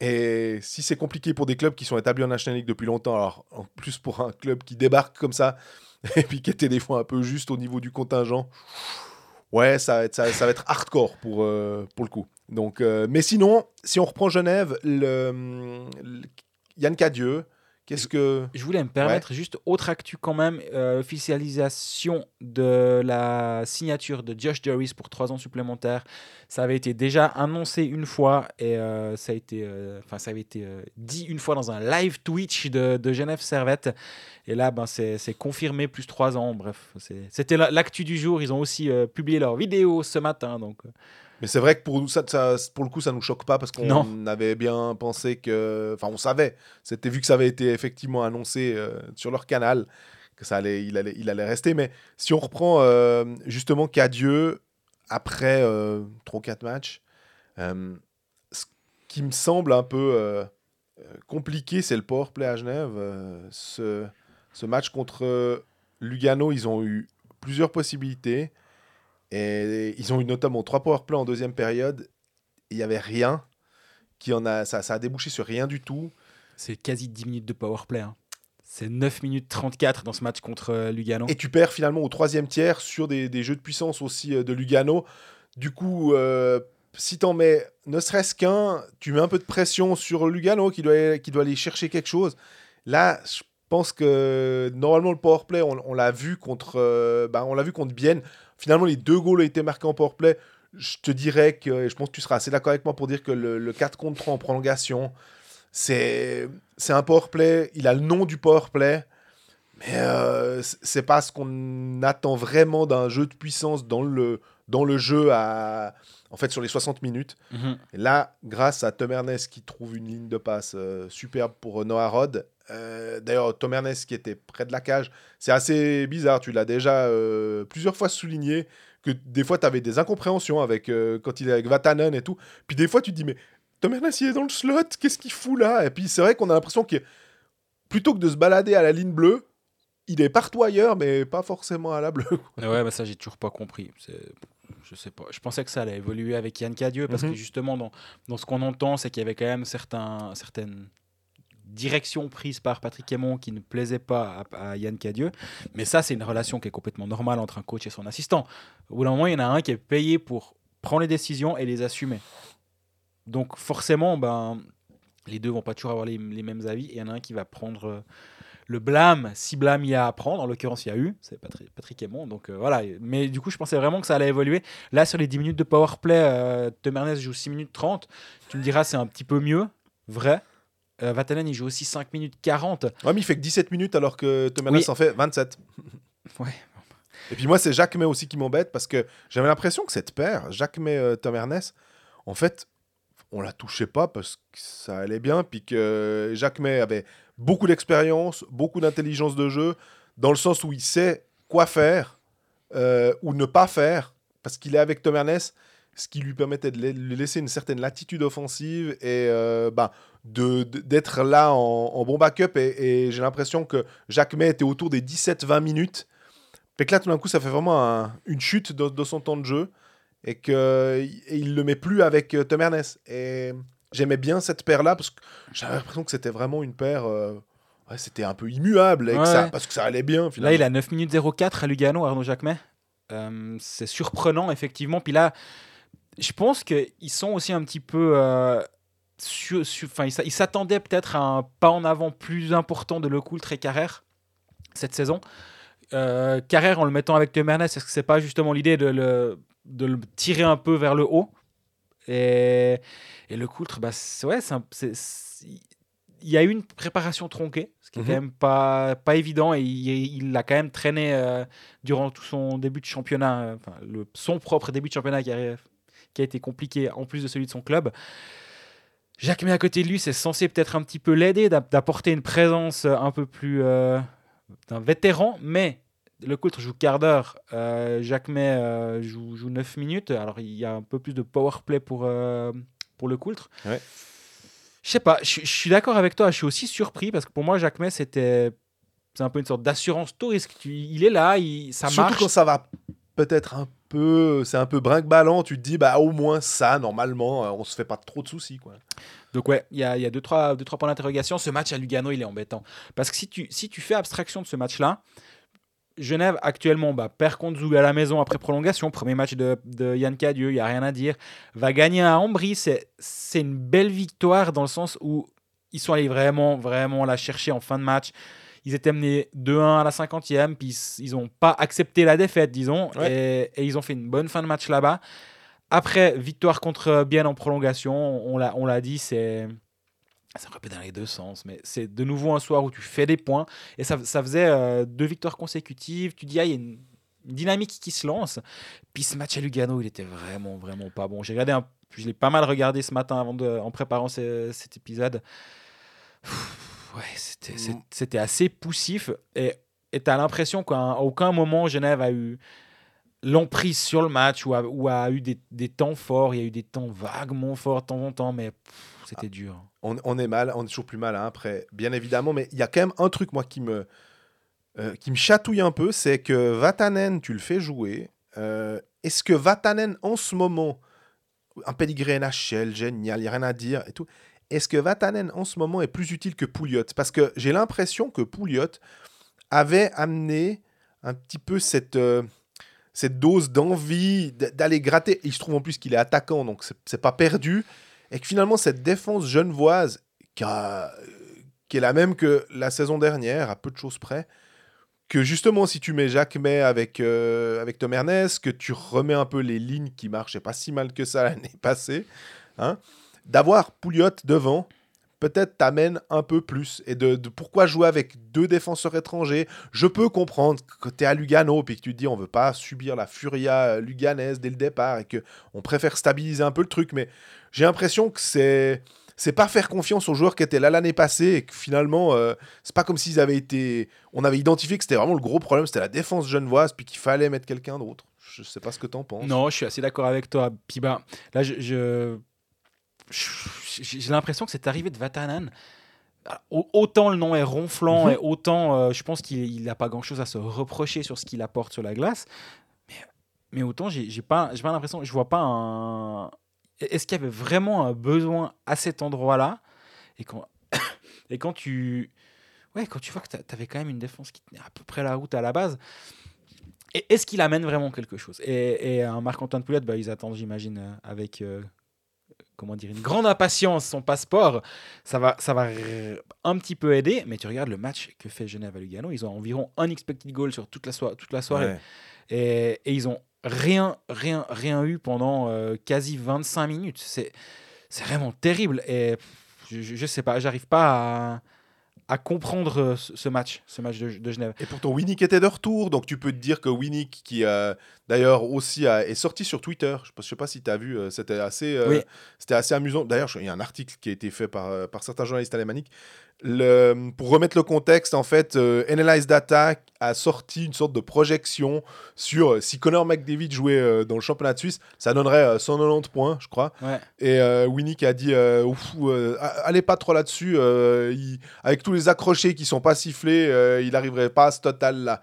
Et si c'est compliqué pour des clubs qui sont établis en National League depuis longtemps, alors en plus pour un club qui débarque comme ça, et puis qui était des fois un peu juste au niveau du contingent, ouais, ça va être, hardcore pour, euh, pour le coup. Donc, euh, mais sinon, si on reprend Genève, le, le- Yann Cadieux, Qu'est-ce que. Je voulais me permettre juste autre actu quand même, euh, officialisation de la signature de Josh Jarvis pour trois ans supplémentaires. Ça avait été déjà annoncé une fois et euh, ça a été, euh, ça avait été dit une fois dans un live Twitch de, de Genève Servette. Et là, ben c'est confirmé plus trois ans. Bref, c'était l'actu du jour. Ils ont aussi publié leur vidéo ce matin, donc. Mais c'est vrai que pour, nous, ça, ça, pour le coup, ça nous choque pas parce qu'on avait bien pensé que. Enfin, on savait. C'était vu que ça avait été effectivement annoncé euh, sur leur canal que ça allait, il, allait, il allait rester. Mais si on reprend euh, justement Cadieux après euh, 3-4 matchs, euh, ce qui me semble un peu compliqué, c'est le powerplay à Genève. ce, ce match contre Lugano, ils ont eu plusieurs possibilités. Et ils ont eu notamment trois powerplays en deuxième période. Il n'y avait rien. Qui en a, ça, ça a débouché sur rien du tout. C'est quasi 10 minutes de powerplay. Hein. C'est 9 minutes 34 dans ce match contre euh, Lugano. Et tu perds finalement au troisième tiers sur des, des jeux de puissance aussi euh, de Lugano. Du coup, euh, si t'en mets ne serait-ce qu'un, tu mets un peu de pression sur Lugano qui doit, qui doit aller chercher quelque chose. Là, je pense que normalement le powerplay, on, on l'a vu contre, bah, on l'a vu contre Bienne. Finalement, les deux goals ont été marqués en powerplay. Je te dirais que, je pense que tu seras assez d'accord avec moi pour dire que le, 4 contre 3 en prolongation, c'est un powerplay. Il a le nom du powerplay. Mais euh, c'est pas ce qu'on attend vraiment d'un jeu de puissance dans le, dans le jeu à, en fait, sur les 60 minutes. Mhm. Et là, grâce à Tom Ernest qui trouve une ligne de passe euh, superbe pour Noah Rod. Euh, d'ailleurs, Tom Ernest qui était près de la cage, c'est assez bizarre. Tu l'as déjà euh, plusieurs fois souligné que des fois, tu avais des incompréhensions avec, quand il est avec Vatanen et tout. Puis des fois, tu te dis, mais Tom Ernest, il est dans le slot, qu'est-ce qu'il fout là? Et puis c'est vrai qu'on a l'impression que plutôt que de se balader à la ligne bleue, il est partout ailleurs, mais pas forcément à la bleue. Ouais, bah ça, j'ai toujours pas compris. Je sais pas. Je pensais que ça allait évoluer avec Yann Cadieux parce que mhm. justement, dans, dans ce qu'on entend, c'est qu'il y avait quand même certains, certaines directions prises par Patrick Aymon qui ne plaisaient pas à, Yann Cadieux. Mais ça, c'est une relation qui est complètement normale entre un coach et son assistant. Au bout d'un moment, il y en a un qui est payé pour prendre les décisions et les assumer. Donc forcément, ben, les deux vont pas toujours avoir les, mêmes avis. Et il y en a un qui va prendre le blâme, si blâme il y a à prendre, en l'occurrence il y a eu, c'est Patrick, Aymon, donc euh, voilà. Mais du coup, je pensais vraiment que ça allait évoluer. Là, sur les 10 minutes de powerplay, euh, Tom joue 6 minutes 30. Tu me diras, c'est un petit peu mieux, vrai. Euh, Vatanen, il joue aussi 5 minutes 40. Ouais, mais il fait que 17 minutes alors que Tom en fait 27. ouais. Et puis moi, c'est Jacques May aussi qui m'embête parce que j'avais l'impression que cette paire, Jacques May, euh, Tom Ernest, en fait, on la touchait pas parce que ça allait bien, puis que Jacques May avait beaucoup d'expérience, beaucoup d'intelligence de jeu, dans le sens où il sait quoi faire euh, ou ne pas faire, parce qu'il est avec Tom Ernest, ce qui lui permettait de lui laisser une certaine latitude offensive et euh, bah, d'être là en, bon backup. Et, j'ai l'impression que Jacques May était autour des 17-20 minutes. Fait que là, tout d'un coup, ça fait vraiment une chute de, son temps de jeu et qu'il ne le met plus avec euh, Tom Ernest. Et j'aimais bien cette paire-là parce que j'avais l'impression que c'était vraiment une paire. Euh, ouais, c'était un peu immuable et ça, parce que ça allait bien. Finalement. Là, il a 9 minutes 04 à Lugano, Arnaud Jacquemet. Euh, c'est surprenant, effectivement. Puis là, je pense qu'ils sont aussi un petit peu. Euh, enfin, ils s'attendaient peut-être à un pas en avant plus important de Lecoultre et Carrère cette saison. Euh, Carrère en le mettant avec Temernes, est-ce que c'est pas justement l'idée de le, de le tirer un peu vers le haut? Et, et le Coultre, bah, ouais, il y a eu une préparation tronquée, ce qui est quand mhm. même pas, pas évident, et il l'a quand même traîné euh, durant tout son début de championnat, euh, enfin, le, son propre début de championnat qui, arrive, qui a été compliqué en plus de celui de son club. Jacques met à côté de lui, c'est censé peut-être un petit peu l'aider, d'apporter une présence un peu plus euh, d'un vétéran, mais le Coultre joue quart d'heure, euh, Jacques May euh, joue, joue 9 minutes. Alors il y a un peu plus de power play pour, euh, pour le Coultre. Ouais. Je sais pas, je suis d'accord avec toi. Je suis aussi surpris parce que pour moi, Jacques May, c'était c'est un peu une sorte d'assurance tout risque. il est là, il, ça Surtout marche. quand ça va peut-être un peu, c'est un peu brinque-ballant. Tu te dis, bah au moins ça, normalement, on se fait pas trop de soucis, quoi. Donc ouais, il y a, deux, trois, trois points d'interrogation. Ce match à Lugano, il est embêtant. Parce que si tu, si tu fais abstraction de ce match-là, Genève actuellement bah, perd contre Zug à la maison après prolongation. Premier match de, de Yann Cadieux, il n'y a rien à dire. Va gagner à Ambry. C'est une belle victoire dans le sens où ils sont allés vraiment, vraiment la chercher en fin de match. Ils étaient menés 2-1 à la 50e, puis ils n'ont pas accepté la défaite, disons, et, et ils ont fait une bonne fin de match là-bas. Après, victoire contre Bien en prolongation, on l'a dit, c'est ça répète dans les deux sens, mais c'est de nouveau un soir où tu fais des points. Et ça, ça faisait euh, deux victoires consécutives. Tu dis, ah, il y a une, une dynamique qui se lance. Puis ce match à Lugano, il était vraiment, vraiment pas bon. J'ai regardé un, je l'ai pas mal regardé ce matin avant de, en préparant ce- cet épisode. Pff, Ouais, c'était, Mm. c'était assez poussif. Et tu as l'impression qu'à aucun moment Genève a eu l'emprise sur le match ou a, ou a eu des, des temps forts. Il y a eu des temps vaguement forts de temps en temps, mais c'était dur. On, on est mal, on est toujours plus mal hein, après, bien évidemment, mais il y a quand même un truc, moi, qui me, euh, qui me chatouille un peu, c'est que Vatanen, tu le fais jouer. Euh, Est-ce que Vatanen, en ce moment, un pedigree NHL, génial, il n'y a rien à dire et tout, est-ce que Vatanen, en ce moment, est plus utile que Pouliot? Parce que j'ai l'impression que Pouliot avait amené un petit peu cette... euh, cette dose d'envie d'aller gratter. Il se trouve en plus qu'il est attaquant, donc c'est- pas perdu. Et que finalement, cette défense genevoise, qui, a- qui est la même que la saison dernière, à peu de choses près, que justement, si tu mets Jacques May avec, euh, avec Tom Ernest, que tu remets un peu les lignes qui marchaient pas si mal que ça l'année passée, hein, d'avoir Pouliot devant, peut-être t'amène un peu plus. Et de, pourquoi jouer avec deux défenseurs étrangers? Je peux comprendre que tu es à Lugano puis que tu te dis on veut pas subir la furia luganaise dès le départ et que on préfère stabiliser un peu le truc. Mais j'ai l'impression que c'est c'est pas faire confiance aux joueurs qui étaient là l'année passée et que finalement euh, c'est pas comme s'ils avaient été on avait identifié que c'était vraiment le gros problème c'était la défense genevoise puis qu'il fallait mettre quelqu'un d'autre je sais pas ce que t'en penses Non, je suis assez d'accord avec toi. Puis bah, là, je- je- j'ai l'impression que cette arrivée de Vatanen, au- autant le nom est ronflant Mhm. et autant euh, je pense qu'il n'a pas grand-chose à se reprocher sur ce qu'il apporte sur la glace, mais, mais autant j'ai pas, pas l'impression, je vois pas un. Est-ce qu'il y avait vraiment un besoin à cet endroit-là? Et quand, et quand tu. Ouais, quand tu vois que tu avais quand même une défense qui tenait à peu près la route à la base, est-ce qu'il amène vraiment quelque chose? Et, et un Marc-Antoine Pouliot, bah, ils attendent, j'imagine, euh, avec euh, comment dire, une grande impatience son passeport. Ça va, ça va un petit peu aider, mais tu regardes le match que fait Genève à Lugano, ils ont environ un expected goal sur toute la, toute la soirée. Ouais. Et, et ils ont rien, rien, rien eu pendant euh, quasi 25 minutes. C'est, vraiment terrible. Et pff, je, je, je sais pas, j'arrive pas à, à comprendre euh, ce, match, ce match de, de Genève. Et pourtant, Winnick était de retour, donc tu peux te dire que Winnick, qui euh, d'ailleurs aussi a- est sorti sur Twitter, je ne sais pas si tu as vu, euh, c'était assez, euh, Oui. c'était assez amusant. D'ailleurs, il y a un article qui a été fait par, par certains journalistes alémaniques. Le, pour remettre le contexte, en fait, euh, Analyze Data a sorti une sorte de projection sur euh, si Connor McDavid jouait euh, dans le championnat de Suisse, ça donnerait euh, 190 points, je crois. Ouais. Et euh, Winnick a dit euh, Ouf, euh, allez pas trop là-dessus, euh, avec tous les accrochés qui sont pas sifflés, euh, il n'arriverait pas à ce total-là.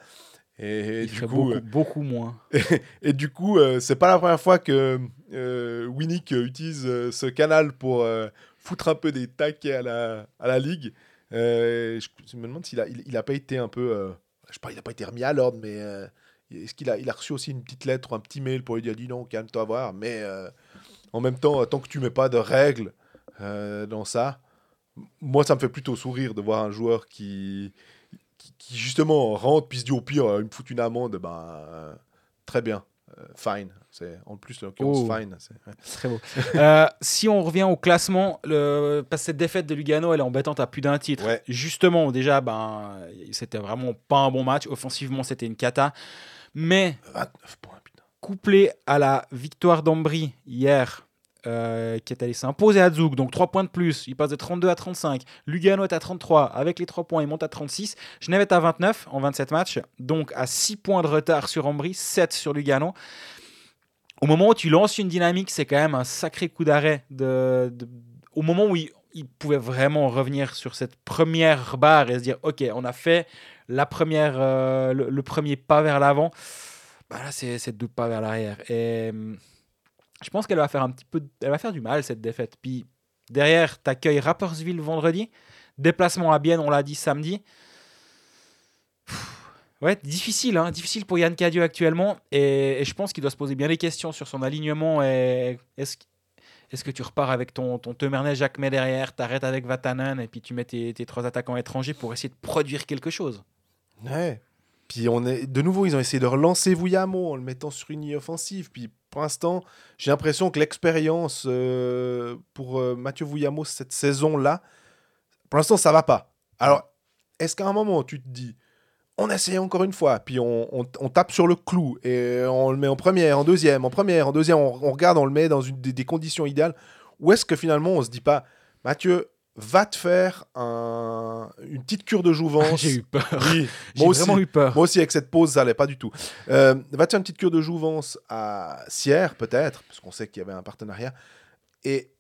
Et, et du coup, beaucoup, euh, beaucoup moins. et du coup, euh, c'est pas la première fois que euh, Winnick euh, utilise euh, ce canal pour euh, foutre un peu des taquets à la, à la ligue. Euh, je, me demande s'il a, il, a pas été un peu, euh, je sais pas, il a pas été remis à l'ordre, mais euh, est-ce qu'il a, il a reçu aussi une petite lettre ou un petit mail pour lui dire dis non, calme-toi voir. Mais en même temps, tant que tu mets pas de règles dans ça, moi ça me fait plutôt sourire de voir un joueur qui, qui, justement rentre puis se dit au pire, il me fout une amende, ben très bien, fine. C'est en plus l'occurrence Oh. fine. c'est- ouais. Très beau. Euh, si on revient au classement, le, parce que cette défaite de Lugano, elle est embêtante à plus d'un titre. Ouais. Justement, déjà, ben, c'était vraiment pas un bon match. Offensivement, c'était une cata. Mais 29 points, couplé à la victoire d'Ambry hier, euh, qui est allé s'imposer à Zug, donc 3 points de plus, il passe de 32 à 35. Lugano est à 33, avec les 3 points, il monte à 36. Genève est à 29 en 27 matchs, donc à 6 points de retard sur Ambry, 7 sur Lugano. Au moment où tu lances une dynamique, c'est quand même un sacré coup d'arrêt. Au moment où il, pouvait vraiment revenir sur cette première barre et se dire Ok, on a fait euh, le, premier pas vers l'avant. Bah là, c'est c'est deux pas vers l'arrière. Et hum, je pense qu'elle va faire un petit peu, elle va faire du mal cette défaite. Puis derrière, t'accueilles Rappersville vendredi, déplacement à Bienne, on l'a dit samedi. Ouais, difficile, hein, difficile pour Yann Cadieux actuellement. Et, je pense qu'il doit se poser bien des questions sur son alignement. Est-ce que tu repars avec ton, ton Temernet, Jacques May derrière, t'arrêtes avec Vatanen et puis tu mets tes, trois attaquants étrangers pour essayer de produire quelque chose? Ouais. Puis on est de nouveau, ils ont essayé de relancer Vuyamo en le mettant sur une ligne offensive. Puis pour l'instant, j'ai l'impression que l'expérience euh, pour euh, Mathieu Vuyamo cette saison-là, pour l'instant, ça va pas. Alors, est-ce qu'à un moment, tu te dis, on essaye encore une fois, puis on, tape sur le clou et on le met en première, en deuxième, en première, en deuxième, on, regarde, on le met dans une, des, conditions idéales Ou est-ce que finalement, on se dit pas, Mathieu, va te faire un- une petite cure de jouvence J'ai eu peur. Oui, J'ai moi aussi. vraiment eu peur. Moi aussi, avec cette pause, ça allait pas du tout. Euh, va te faire une petite cure de jouvence à Sierre, peut-être, parce qu'on sait qu'il y avait un partenariat, et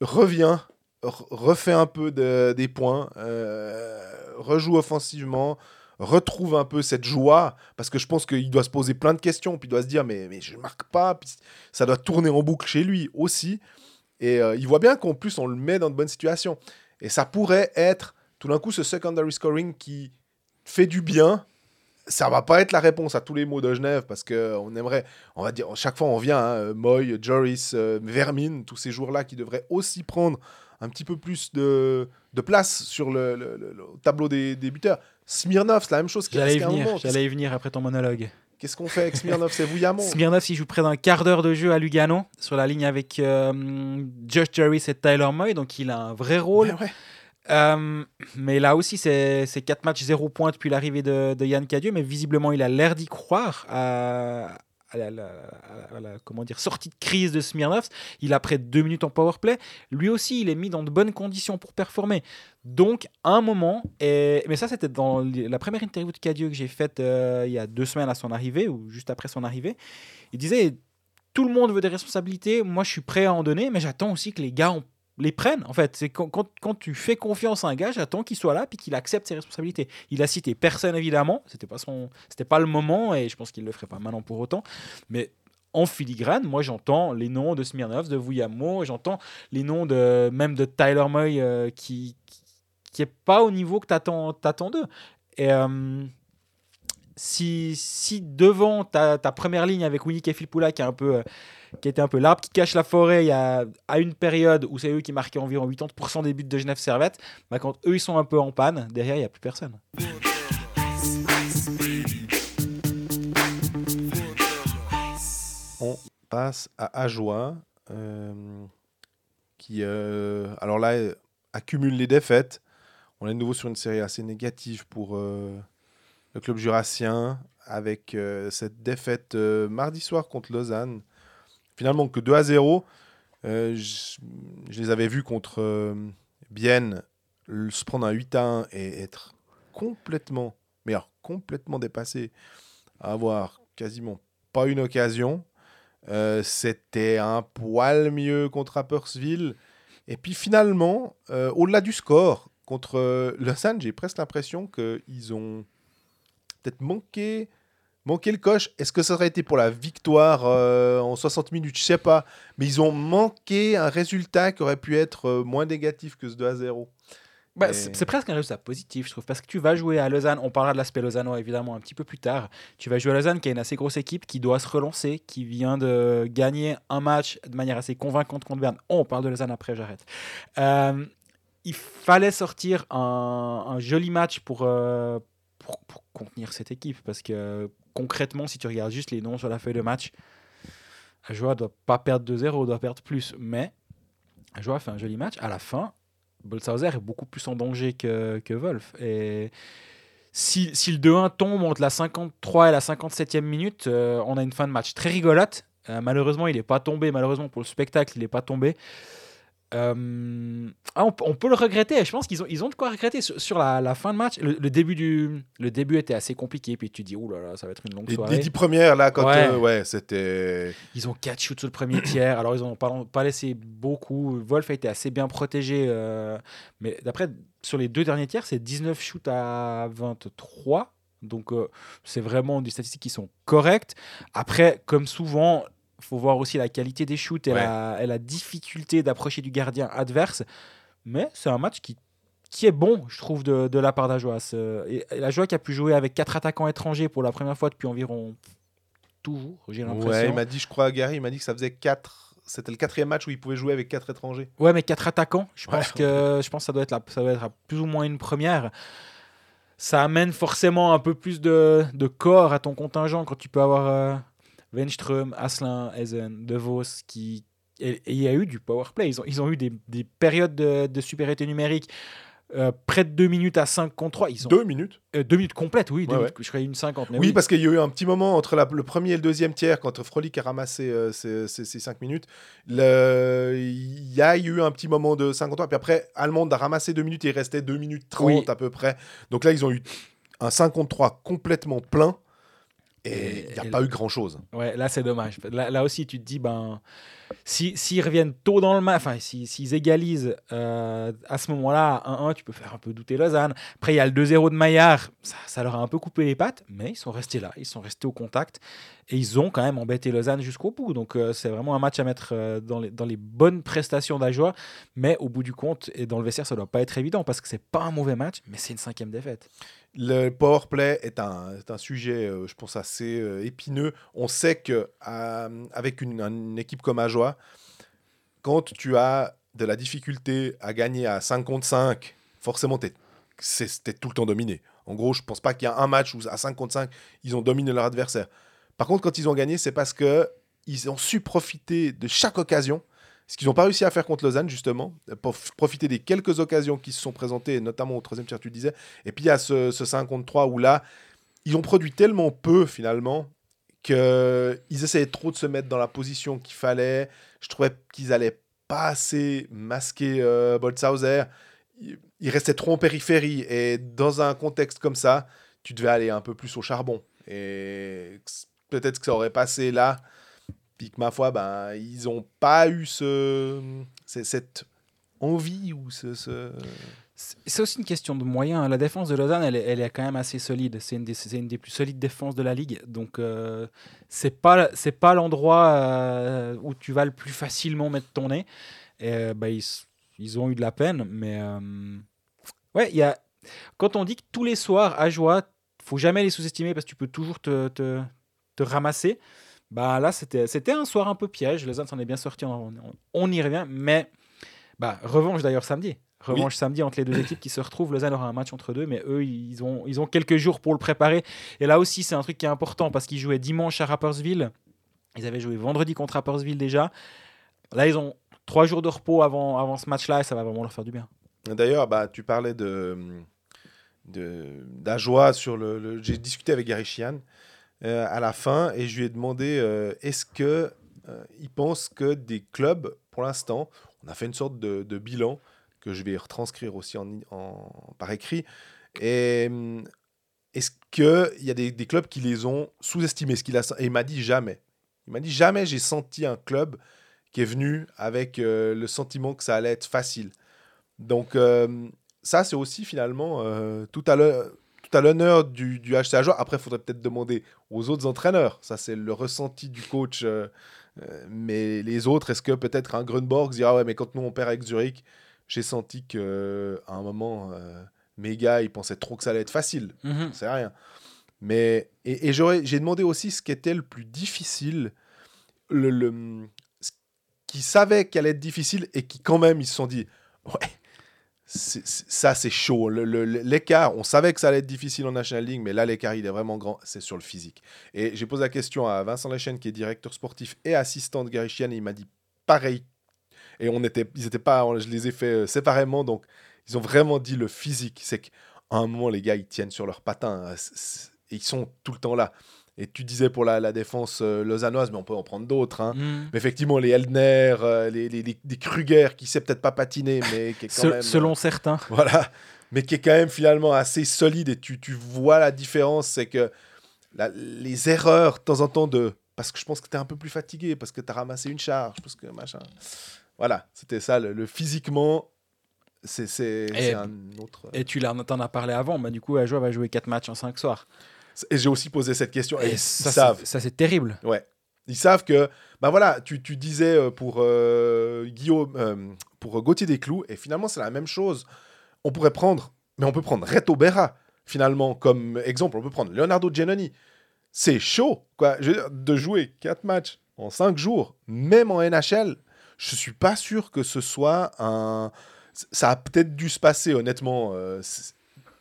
reviens, re- refais un peu de- des points, euh, rejoue offensivement, retrouve un peu cette joie, parce que je pense qu'il doit se poser plein de questions, puis il doit se dire, mais, mais je marque pas, puis ça doit tourner en boucle chez lui aussi. Et euh, il voit bien qu'en plus, on le met dans de bonnes situations. Et ça pourrait être tout d'un coup ce secondary scoring qui fait du bien. Ça va pas être la réponse à tous les mots de Genève parce que on aimerait, on va dire, chaque fois on vient, hein, Moy, Joris, euh, Vermin, tous ces jours-là qui devraient aussi prendre un petit peu plus de, de place sur le, le- le- le tableau des, des buteurs. Smirnov, c'est la même chose. J'allais y venir, y venir après ton monologue. Qu'est-ce qu'on fait avec Smirnov? C'est Vouillamon. Smirnov, il joue près d'un quart d'heure de jeu à Lugano, sur la ligne avec euh, Josh Jarvis et Tyler Moy, donc il a un vrai rôle. Ouais, ouais. Euh, mais là aussi, c'est c'est 4 matchs 0 points depuis l'arrivée de, de Yann Cadieux, mais visiblement, il a l'air d'y croire à, à la, comment dire, sortie de crise de Smirnov. Il a près de 2 minutes en powerplay. Lui aussi, il est mis dans de bonnes conditions pour performer. Donc, un moment, et, mais ça, c'était dans la première interview de Cadieux que j'ai faite euh, il y a deux semaines à son arrivée, ou juste après son arrivée. Il disait Tout le monde veut des responsabilités, moi je suis prêt à en donner, mais j'attends aussi que les gars les prennent. En fait, c'est quand, quand, tu fais confiance à un gars, j'attends qu'il soit là puis qu'il accepte ses responsabilités. Il a cité personne évidemment, c'était pas son, c'était pas le moment et je pense qu'il le ferait pas maintenant pour autant. Mais en filigrane, moi j'entends les noms de Smirnov, de Vuyamo, j'entends les noms de même de Tyler Moy euh, qui, qui qui est pas au niveau que t'attends t'attends d'eux. Et euh, si, si devant ta, première ligne avec Winnie Kefilpula qui euh, qui était un peu l'arbre qui cache la forêt il y a, à une période où c'est eux qui marquaient environ 80% des buts de Genève Servette, bah quand eux ils sont un peu en panne, derrière il n'y a plus personne. On passe à Ajoie, euh, qui, euh, alors là, accumule les défaites. On est de nouveau sur une série assez négative pour le club jurassien, avec euh, cette défaite euh, mardi soir contre Lausanne. Finalement, que 2 à 0. Euh, je, les avais vus contre Bienne se prendre un 8 à 1 et être complètement, mais complètement dépassé, avoir quasiment pas une occasion. C'était un poil mieux contre Rapperswil. Et puis finalement, au-delà du score, contre Lausanne, j'ai presque l'impression qu'ils ont peut-être manqué, manqué le coche. Est-ce que ça aurait été pour la victoire euh, en 60 minutes? Je sais pas. Mais ils ont manqué un résultat qui aurait pu être euh, moins négatif que ce 2 à 0. Bah, Et- c'est c'est presque un résultat positif, je trouve, parce que tu vas jouer à Lausanne. On parlera de l'aspect lausannois évidemment un petit peu plus tard. Tu vas jouer à Lausanne, qui est une assez grosse équipe, qui doit se relancer, qui vient de gagner un match de manière assez convaincante contre Berne. Oh, on parle de Lausanne après, j'arrête. Euh, il fallait sortir un, un joli match pour, euh, pour, contenir cette équipe, parce que concrètement, si tu regardes juste les noms sur la feuille de match, Ajoa doit pas perdre 2-0, doit perdre plus. Mais Ajoa fait un joli match. À la fin, Bolshauser est beaucoup plus en danger que, que Wolf. Et si, si le 2-1 tombe entre la 53 et la 57e minute, euh, on a une fin de match très rigolote. Euh, malheureusement, il n'est pas tombé. Malheureusement, pour le spectacle, il n'est pas tombé. Euh, ah, on, on peut le regretter. Je pense qu'ils ont, ils ont de quoi regretter sur, sur la, la fin de match. Le, le début du, le début était assez compliqué. Puis tu dis, ouh là là, ça va être une longue Les, soirée. les dix premières, là, quand. Ouais. euh, ouais c'était. Ils ont 4 shoots sur le premier tiers, alors ils n'ont pas, pas laissé beaucoup. Wolf a été assez bien protégé, euh, mais d'après, sur les deux derniers tiers, c'est 19 shoots à 23. Donc c'est vraiment des statistiques qui sont correctes. Après, comme souvent, faut voir aussi la qualité des shoots et, Ouais. la, et la difficulté d'approcher du gardien adverse. Mais c'est un match qui, qui est bon, je trouve, de, de la part d'Ajoas. Euh, Et, et l'Ajoie qui a pu jouer avec quatre attaquants étrangers pour la première fois depuis environ toujours, j'ai l'impression. Ouais, il m'a dit, je crois, Gary, il m'a dit que ça faisait 4, c'était le quatrième match où ils pouvaient jouer avec quatre étrangers. Ouais, mais quatre attaquants, je Ouais. pense que je pense que ça doit être la- ça doit être plus ou moins une première. Ça amène forcément un peu plus de, de corps à ton contingent quand tu peux avoir euh, Wenström, Asselin, Eisen, De Vos qui et et il y a eu du power play. Ils ont, ils ont eu des, des périodes de, de supériorité numérique euh, près de 2 minutes à 5 contre 3. Ils ont Deux minutes? euh, deux minutes complètes, oui. deux Ouais, minutes, Je croyais une 50. Mais oui, oui, parce qu'il y a eu un petit moment entre la- le premier et le deuxième tiers, quand Frolic a ramassé euh, ces, ces- ces cinq minutes. le- Il y a eu un petit moment de 53. Puis après, Allemande a ramassé deux minutes et il restait 2 minutes 30 Oui. à peu près. Donc là, ils ont eu un 53 complètement plein. Et il n'y a pas eu grand-chose. Ouais, là c'est dommage. Là, là aussi, tu te dis, ben, si- s'ils reviennent tôt dans le match, enfin, si- s'ils égalisent euh, à ce moment-là, à 1-1, tu peux faire un peu douter Lausanne. Après, il y a le 2-0 de Maillard, ça, ça leur a un peu coupé les pattes, mais ils sont restés là, ils sont restés au contact et ils ont quand même embêté Lausanne jusqu'au bout. Donc, euh, c'est vraiment un match à mettre euh, dans, les, dans les bonnes prestations d'Ajoie, mais au bout du compte, et dans le vestiaire, ça doit pas être évident parce que c'est pas un mauvais match, mais c'est une cinquième défaite. Le power play est un, est un sujet, euh, je pense, assez euh, épineux. On sait que euh, avec une, équipe comme Ajoie, quand tu as de la difficulté à gagner à 5 contre 5, forcément, tu es, tout le temps dominé. En gros, je pense pas qu'il y a un match où à 5 contre 5, ils ont dominé leur adversaire. Par contre, quand ils ont gagné, c'est parce que ils ont su profiter de chaque occasion. Ce qu'ils n'ont pas réussi à faire contre Lausanne, justement, pour profiter des quelques occasions qui se sont présentées, notamment au troisième tiers, tu disais. Et puis il y a ce, ce 5 contre 3 où là, ils ont produit tellement peu finalement qu'ils essayaient trop de se mettre dans la position qu'il fallait. Je trouvais qu'ils allaient pas assez masquer euh, Boltzhauser. Il, il restait trop en périphérie. Et dans un contexte comme ça, tu devais aller un peu plus au charbon. Et peut-être que ça aurait passé là. Que ma foi, ben, ils n'ont pas eu ce, cette envie ou ce, ce- C'est aussi une question de moyens. La défense de Lausanne, elle elle est quand même assez solide. C'est une, une des plus solides défenses de la ligue. Donc, euh, c'est pas pas l'endroit euh, où tu vas le plus facilement mettre ton nez. Et, euh, bah, ils, ils ont eu de la peine, mais euh, ouais, y a quand on dit que tous les soirs à joie, faut jamais les sous-estimer parce que tu peux toujours te ramasser. Bah là, c'était c'était un soir un peu piège. Lausanne s'en est bien sorti. On, on- on y revient, mais bah revanche d'ailleurs samedi. Revanche samedi entre les deux équipes qui se retrouvent. Lausanne aura un match entre deux, mais eux, ils ont, ils ont quelques jours pour le préparer. Et là aussi, c'est un truc qui est important parce qu'ils jouaient dimanche à Rapperswil. Ils avaient joué vendredi contre Rapperswil déjà. Là, ils ont trois jours de repos avant, avant ce match-là et ça va vraiment leur faire du bien. D'ailleurs, bah, tu parlais de de- d'Ajoie sur le. le- J'ai discuté avec Gary Chian euh, à la fin et je lui ai demandé euh, est-ce que euh, il pense que des clubs, pour l'instant, on a fait une sorte de, bilan que je vais retranscrire aussi en, par écrit. Hum, est-ce qu'il y a des, clubs qui les ont sous-estimés ce qu'il a, Et il m'a dit jamais. Il m'a dit jamais j'ai senti un club qui est venu avec le sentiment que ça allait être facile. Donc, ça, c'est aussi finalement tout à l'heure. Tout à l'honneur du, du. Après, il faudrait peut-être demander aux autres entraîneurs. Ça, c'est le ressenti du coach. euh, euh, mais les autres, est-ce que peut-être un Grunborg dira Ouais, mais quand nous on perd avec Zurich, j'ai senti qu'à un moment, euh, mes gars, ils pensaient trop que ça allait être facile. C'est rien. Mais, et, et j'aurais, j'ai demandé aussi ce qui était le plus difficile, le, qui savait qu'elle allait être difficile et qui, quand même, ils se sont dit Ouais, ça, c'est chaud. L'écart, on savait que ça allait être difficile en National League, mais là, l'écart, il est vraiment grand. C'est sur le physique. Et j'ai posé la question à Vincent Lechen, qui est directeur sportif et assistant de Gary et il m'a dit pareil. Et on était, ils pas, je les ai fait euh, séparément, donc ils ont vraiment dit le physique. C'est qu'à un moment, les gars, ils tiennent sur leurs patins. et ils sont tout le temps là. Et tu disais pour la, la défense euh, lausannoise, mais on peut en prendre d'autres. hein. Mhm. Mais effectivement, les Eldner, euh, les, les, les- les Kruger, qui sait peut-être pas patiner, mais qui est quand Se- même. euh, Selon certains. voilà. Mais qui est quand même finalement assez solide. Et tu, tu vois la différence, c'est que la- les erreurs, de temps en temps, de. Parce que je pense que tu es un peu plus fatigué, parce que tu as ramassé une charge, parce que machin. Voilà, c'était ça. Le, le physiquement, c'est un autre. Et tu t'en as parlé avant. Bah, du coup, Ajoie va jouer 4 matchs en 5 soirs. Et j'ai aussi posé cette question. Et, Et ils ça, savent. c'est- ça, c'est terrible. Ouais. Ils savent que, ben voilà, tu, tu disais euh, pour euh, Guillaume, euh, pour Gauthier Desclous, et finalement c'est la même chose. On pourrait prendre, mais on peut prendre Reto Berra, finalement, comme exemple. On peut prendre Leonardo Giannoni. C'est chaud, quoi, Je veux dire, de jouer quatre matchs en 5 jours, même en NHL, je suis pas sûr que ce soit un. Ça a peut-être dû se passer, honnêtement, euh,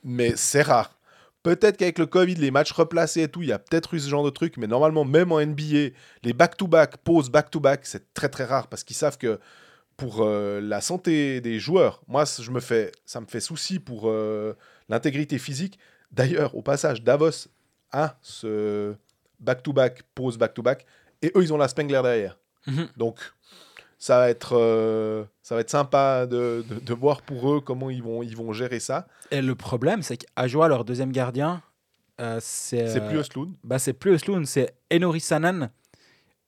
mais c'est rare. Peut-être qu'avec le Covid, les matchs replacés et tout, il y a peut-être eu ce genre de truc, mais normalement, même en NBA, les back-to-back, pauses back-to-back, c'est très très rare parce qu'ils savent que pour euh, la santé des joueurs, moi, c- je me fais, ça me fait souci pour euh, l'intégrité physique. D'ailleurs, au passage, Davos a ce back-to-back, pause back-to-back, et eux, ils ont la Spengler derrière. Mhm. Donc, ça va être, euh, ça va être sympa de, de- de voir pour eux comment ils vont, ils vont gérer ça. Et le problème, c'est qu'Ajoa, leur deuxième gardien, euh, c'est. C'est euh, plus Osloon. bah, c'est plus Osloon, c'est Enori Sanan,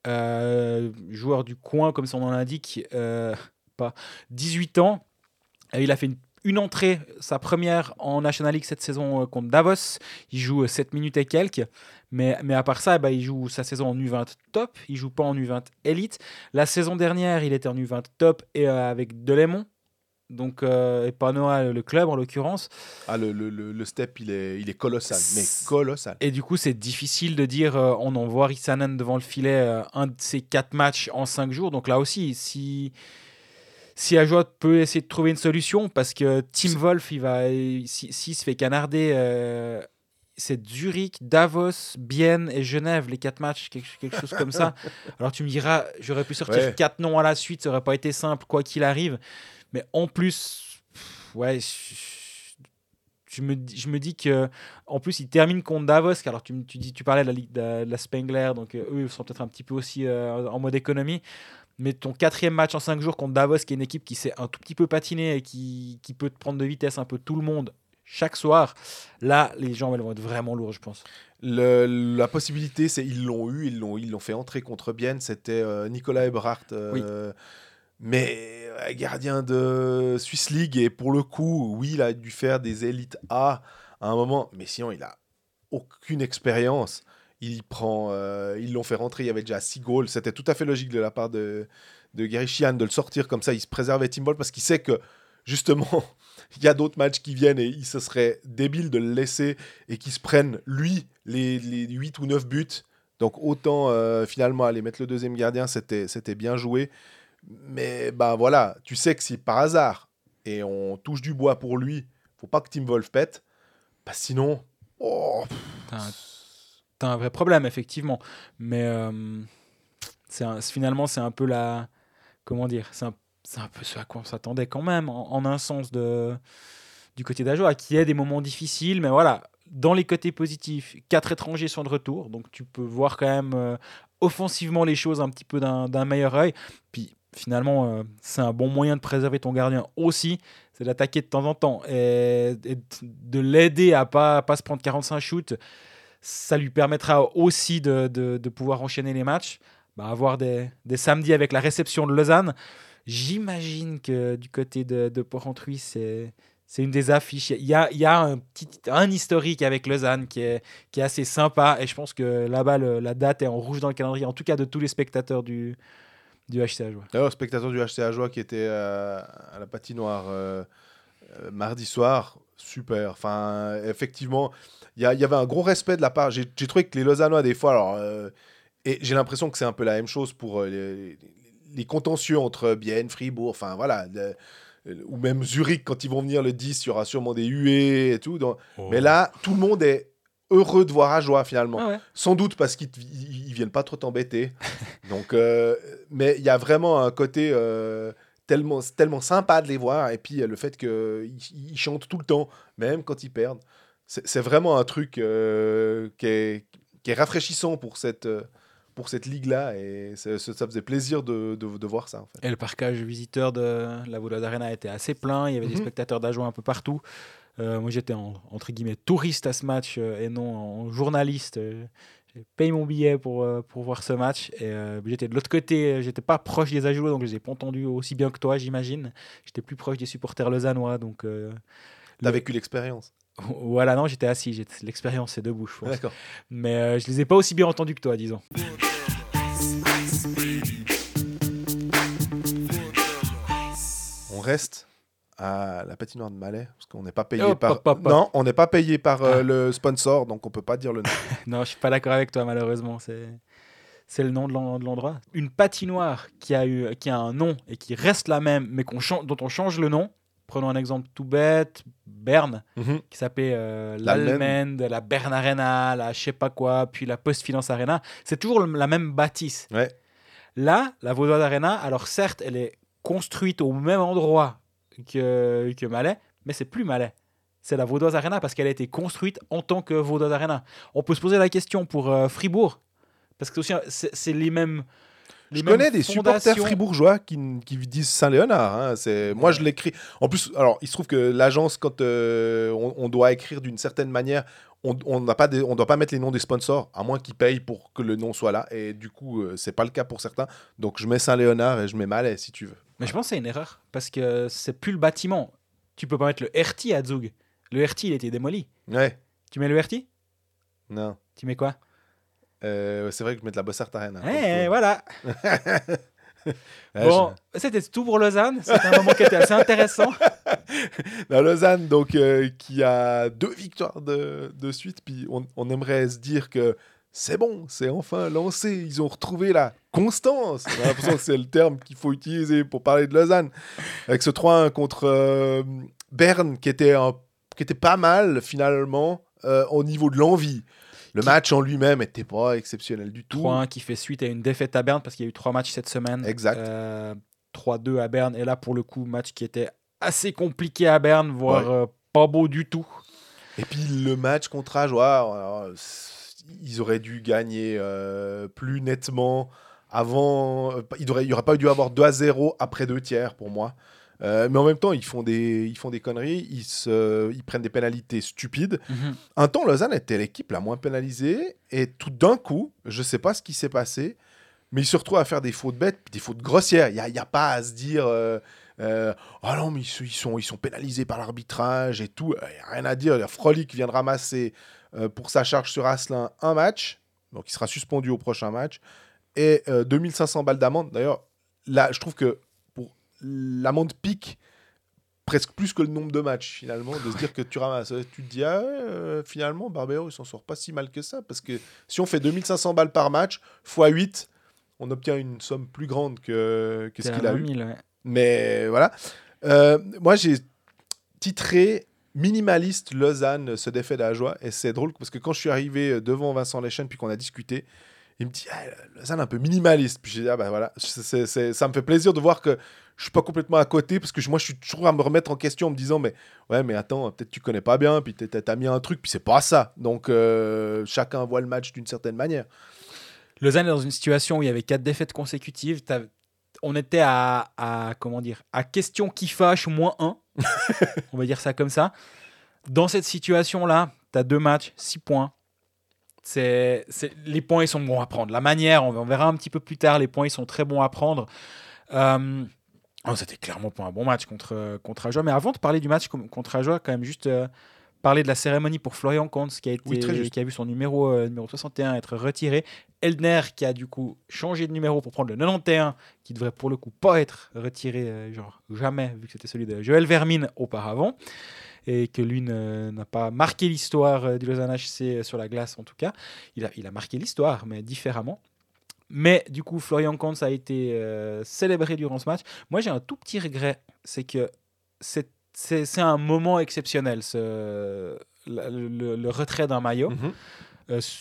euh, joueur du coin, comme son nom l'indique, euh, pas 18 ans. Euh, il a fait une, une entrée, sa première en National League cette saison euh, contre Davos. Il joue euh, 7 minutes et quelques. Mais, mais à part ça, bah, il joue sa saison en U20 top. Il joue pas en U20 élite. La saison dernière, il était en U20 top et euh, avec Delémont. Donc, euh, et pas Noah, le club en l'occurrence. Ah, le, le- le- step, il est, il est colossal, mais colossal. Et du coup, c'est difficile de dire euh, on envoie Rissanen devant le filet euh, un de ces quatre matchs en cinq jours. Donc là aussi, si si Ajoa peut essayer de trouver une solution, parce que Tim Wolf, il va si- s'il se fait canarder, euh, c'est Zurich, Davos, Bienne et Genève, les quatre matchs, quelque, quelque chose comme ça. Alors tu me diras, j'aurais pu sortir Ouais. quatre noms à la suite, ça aurait pas été simple, quoi qu'il arrive. Mais en plus, pff, ouais, je, me, dis- je me dis que en plus, il termine contre Davos. Alors, tu, tu, dis, tu parlais de la, Ligue de, de la Spengler, donc euh, eux, ils sont peut-être un petit peu aussi euh, en mode économie. Mais ton quatrième match en cinq jours contre Davos, qui est une équipe qui s'est un tout petit peu patinée et qui, qui peut te prendre de vitesse un peu tout le monde chaque soir, là, les jambes, elles vont être vraiment lourdes, je pense. Le- la possibilité, c'est ils l'ont eu, ils l'ont, ils l'ont fait entrer contre Bienne. C'était euh, Nicolas Eberhardt, euh, mais euh, gardien de Swiss League. Et pour le coup, oui, il a dû faire des élites A à un moment, mais sinon, il a aucune expérience. Il prend, ils l'ont fait rentrer. Il y avait déjà 6 goals. C'était tout à fait logique de la part de, de Gary Sheehan de le sortir comme ça. Il se préservait Tim Ball parce qu'il sait que justement, il y a d'autres matchs qui viennent et il se serait débile de le laisser et qu'il se prenne, lui, les, les 8 ou 9 buts. Donc autant euh, finalement aller mettre le deuxième gardien, c'était c'était bien joué. Mais bah voilà, tu sais que si par hasard, et on touche du bois pour lui, faut pas que Tim Wolf pète, bah sinon, oh, T'as un, t'as un vrai problème, effectivement. Mais euh, c'est un- finalement, c'est un peu la. Comment dire C'est un, c'est un peu ce à quoi on s'attendait quand même, en, un sens de, du côté d'Ajoa, qui est des moments difficiles. Mais voilà, dans les côtés positifs, quatre étrangers sont de retour. Donc tu peux voir quand même euh, offensivement les choses un petit peu d'un meilleur œil. Puis finalement, euh, c'est un bon moyen de préserver ton gardien aussi. C'est d'attaquer de temps en temps et, de l'aider à pas, pas se prendre 45 shoots ça lui permettra aussi de, de- de pouvoir enchaîner les matchs, bah, avoir des, des samedis avec la réception de Lausanne. J'imagine que du côté de, de Porrentruy, c'est c'est une des affiches. Il y a, il y a un, petit, un historique avec Lausanne qui est, qui est assez sympa et je pense que là-bas, la date est en rouge dans le calendrier, en tout cas de tous les spectateurs du, du HCA. Joie. D'ailleurs, spectateur du HCA Joie qui était à la patinoire euh, euh, mardi soir, super. Enfin, effectivement, il y, y avait un gros respect de la part. J'ai trouvé que les Lausannois, des fois, alors, euh, et j'ai l'impression que c'est un peu la même chose pour les, les contentieux entre Bienne, Fribourg, enfin voilà, le- ou même Zurich, quand ils vont venir le 10, il y aura sûrement des huées et tout. donc- Mais là, tout le monde est heureux de voir à joie finalement. Ah ouais. Sans doute parce qu'ils ils- ils viennent pas trop t'embêter. Donc, euh, mais il y a vraiment un côté euh, tellement, tellement sympa de les voir. Et puis euh, le fait qu'ils ils chantent tout le temps, même quand ils perdent. C'est c'est vraiment un truc euh, qui, est, qui est rafraîchissant pour cette, euh, pour cette ligue-là. Et ça faisait plaisir de, de, de voir ça. En fait. Et le parcage visiteur de la Vouloise Arena était assez plein. Il y avait des Mhm. spectateurs d'Ajoie un peu partout. Euh, moi, j'étais en- entre guillemets touriste à ce match euh, et non en journaliste. Euh, J'ai payé mon billet pour, pour voir ce match. Et euh, j'étais de l'autre côté. J'étais pas proche des Ajois, donc je les ai pas entendus aussi bien que toi, j'imagine. J'étais plus proche des supporters lausannois. Donc euh, T'as le- vécu l'expérience. Voilà, non, j'étais assis. L'expérience, c'est debout, je pense. D'accord. Mais euh, je les ai pas aussi bien entendus que toi, disons. On reste à la patinoire de Malais parce qu'on n'est pas payé par. Non, on n'est pas payé par euh, Ah. le sponsor, donc on peut pas dire le nom. non, je suis pas d'accord avec toi, malheureusement. C'est c'est le nom de l'en- de l'endroit. Une patinoire qui a, eu, qui a un nom et qui reste la même, mais qu'on dont on change le nom. Prenons un exemple tout bête, Berne, Mhm. qui s'appelait euh, L'Allemagne. la Bern Arena, la je sais pas quoi, puis la Post Finance Arena. C'est toujours le- la même bâtisse. Ouais. Là, la Vaudoise Arena, alors certes, elle est construite au même endroit que, que Malais, mais c'est plus Malais. C'est la Vaudoise Arena parce qu'elle a été construite en tant que Vaudoise Arena. On peut se poser la question pour euh, Fribourg, parce que c'est les mêmes. Les Je connais des supporters fribourgeois qui, qui disent Saint-Léonard. hein. C'est Moi, je l'écris. En plus, alors, il se trouve que l'agence, quand euh, on, on doit écrire d'une certaine manière, on pas des- on doit pas mettre les noms des sponsors, à moins qu'ils payent pour que le nom soit là. Et du coup, euh, c'est pas le cas pour certains. Donc, je mets Saint-Léonard et je mets Malais, si tu veux. Mais je pense que c'est une erreur, parce que c'est plus le bâtiment. Tu peux pas mettre le RT à Zug. Le RT, il a été démoli. Ouais, Tu mets le RT non. Tu mets quoi? Euh, c'est vrai que je mets de la Bossart Arena. Eh, voilà Ouais, Bon, c'était tout pour Lausanne. C'était un moment qui était assez intéressant. La Lausanne, donc, euh, qui a deux victoires de, de suite. Puis on, on aimerait se dire que c'est bon, c'est enfin lancé. Ils ont retrouvé la constance. On a l'impression que c'est le terme qu'il faut utiliser pour parler de Lausanne. Avec ce 3-1 contre euh, Berne, qui était, un- qui était pas mal finalement euh, au niveau de l'envie. Le Qui- match en lui-même était pas exceptionnel du tout. 3-1 qui fait suite à une défaite à Berne parce qu'il y a eu trois matchs cette semaine. Exact. Euh, 3-2 à Berne. Et là, pour le coup, match qui était assez compliqué à Berne, voire Ouais. euh, pas beau du tout. Et puis le match contre Ajoie, alors, ils auraient dû gagner euh, plus nettement avant. euh, Il n'y aurait pas dû avoir 2 à 0 après deux tiers pour moi. Euh, mais en même temps, ils font des, ils font des conneries, ils, se, ils prennent des pénalités stupides. Un temps, Lausanne était l'équipe la moins pénalisée, et tout d'un coup, je ne sais pas ce qui s'est passé, mais ils se retrouvent à faire des fautes bêtes, des fautes grossières. Il n'y a, y a pas à se dire euh, euh, Ah non, mais ils, sont- ils sont, ils sont pénalisés par l'arbitrage et tout. Il n'y a rien à dire. Frolic vient de ramasser euh, pour sa charge sur Asselin un match, donc il sera suspendu au prochain match, et euh, 2500 balles d'amende. D'ailleurs, là, je trouve que l'amende pique presque plus que le nombre de matchs finalement de se dire que tu ramasses tu te dis ah euh, finalement Barbero il s'en sort pas si mal que ça parce que si on fait 2500 balles par match x 8 on obtient une somme plus grande que, que ce qu'il a 20 eu 000, ouais. mais voilà Euh, moi j'ai titré minimaliste Lausanne se défait de la joie et c'est drôle parce que quand je suis arrivé devant Vincent Lechen puis qu'on a discuté il me dit ah, Lausanne un peu minimaliste puis j'ai dit ah bah voilà ça me fait plaisir de voir que je suis pas complètement à côté parce que moi je suis toujours à me remettre en question en me disant mais ouais mais attends peut-être tu connais pas bien puis t'as mis un truc puis c'est pas ça donc euh, chacun voit le match d'une certaine manière Lausanne est dans une situation où il y avait quatre défaites consécutives. On était à, à- comment dire à question qui fâche moins 1. on va dire ça comme ça. Dans cette situation-là, tu as deux matchs, six points. C'est, les points, ils sont bons à prendre. La manière, on, on verra un petit peu plus tard, les points, ils sont très bons à prendre. Euh, oh, c'était clairement pas un bon match contre, contre Ajoie. Mais avant de parler du match contre Ajoie, quand même juste euh, parler de la cérémonie pour Florian Kantz qui a, été, Oui, qui a vu son numéro, euh, numéro 61 être retiré. Eldner qui a du coup changé de numéro pour prendre le 91 qui devrait pour le coup pas être retiré genre jamais vu que c'était celui de Joël Vermine auparavant et que lui n'a pas marqué l'histoire euh, du Lausanne HC sur la glace en tout cas. Il a, il a marqué l'histoire mais différemment. Mais du coup Florian Kantz a été euh, célébré durant ce match. Moi j'ai un tout petit regret. C'est que c'est un moment exceptionnel ce, le, le retrait d'un maillot. Euh, s-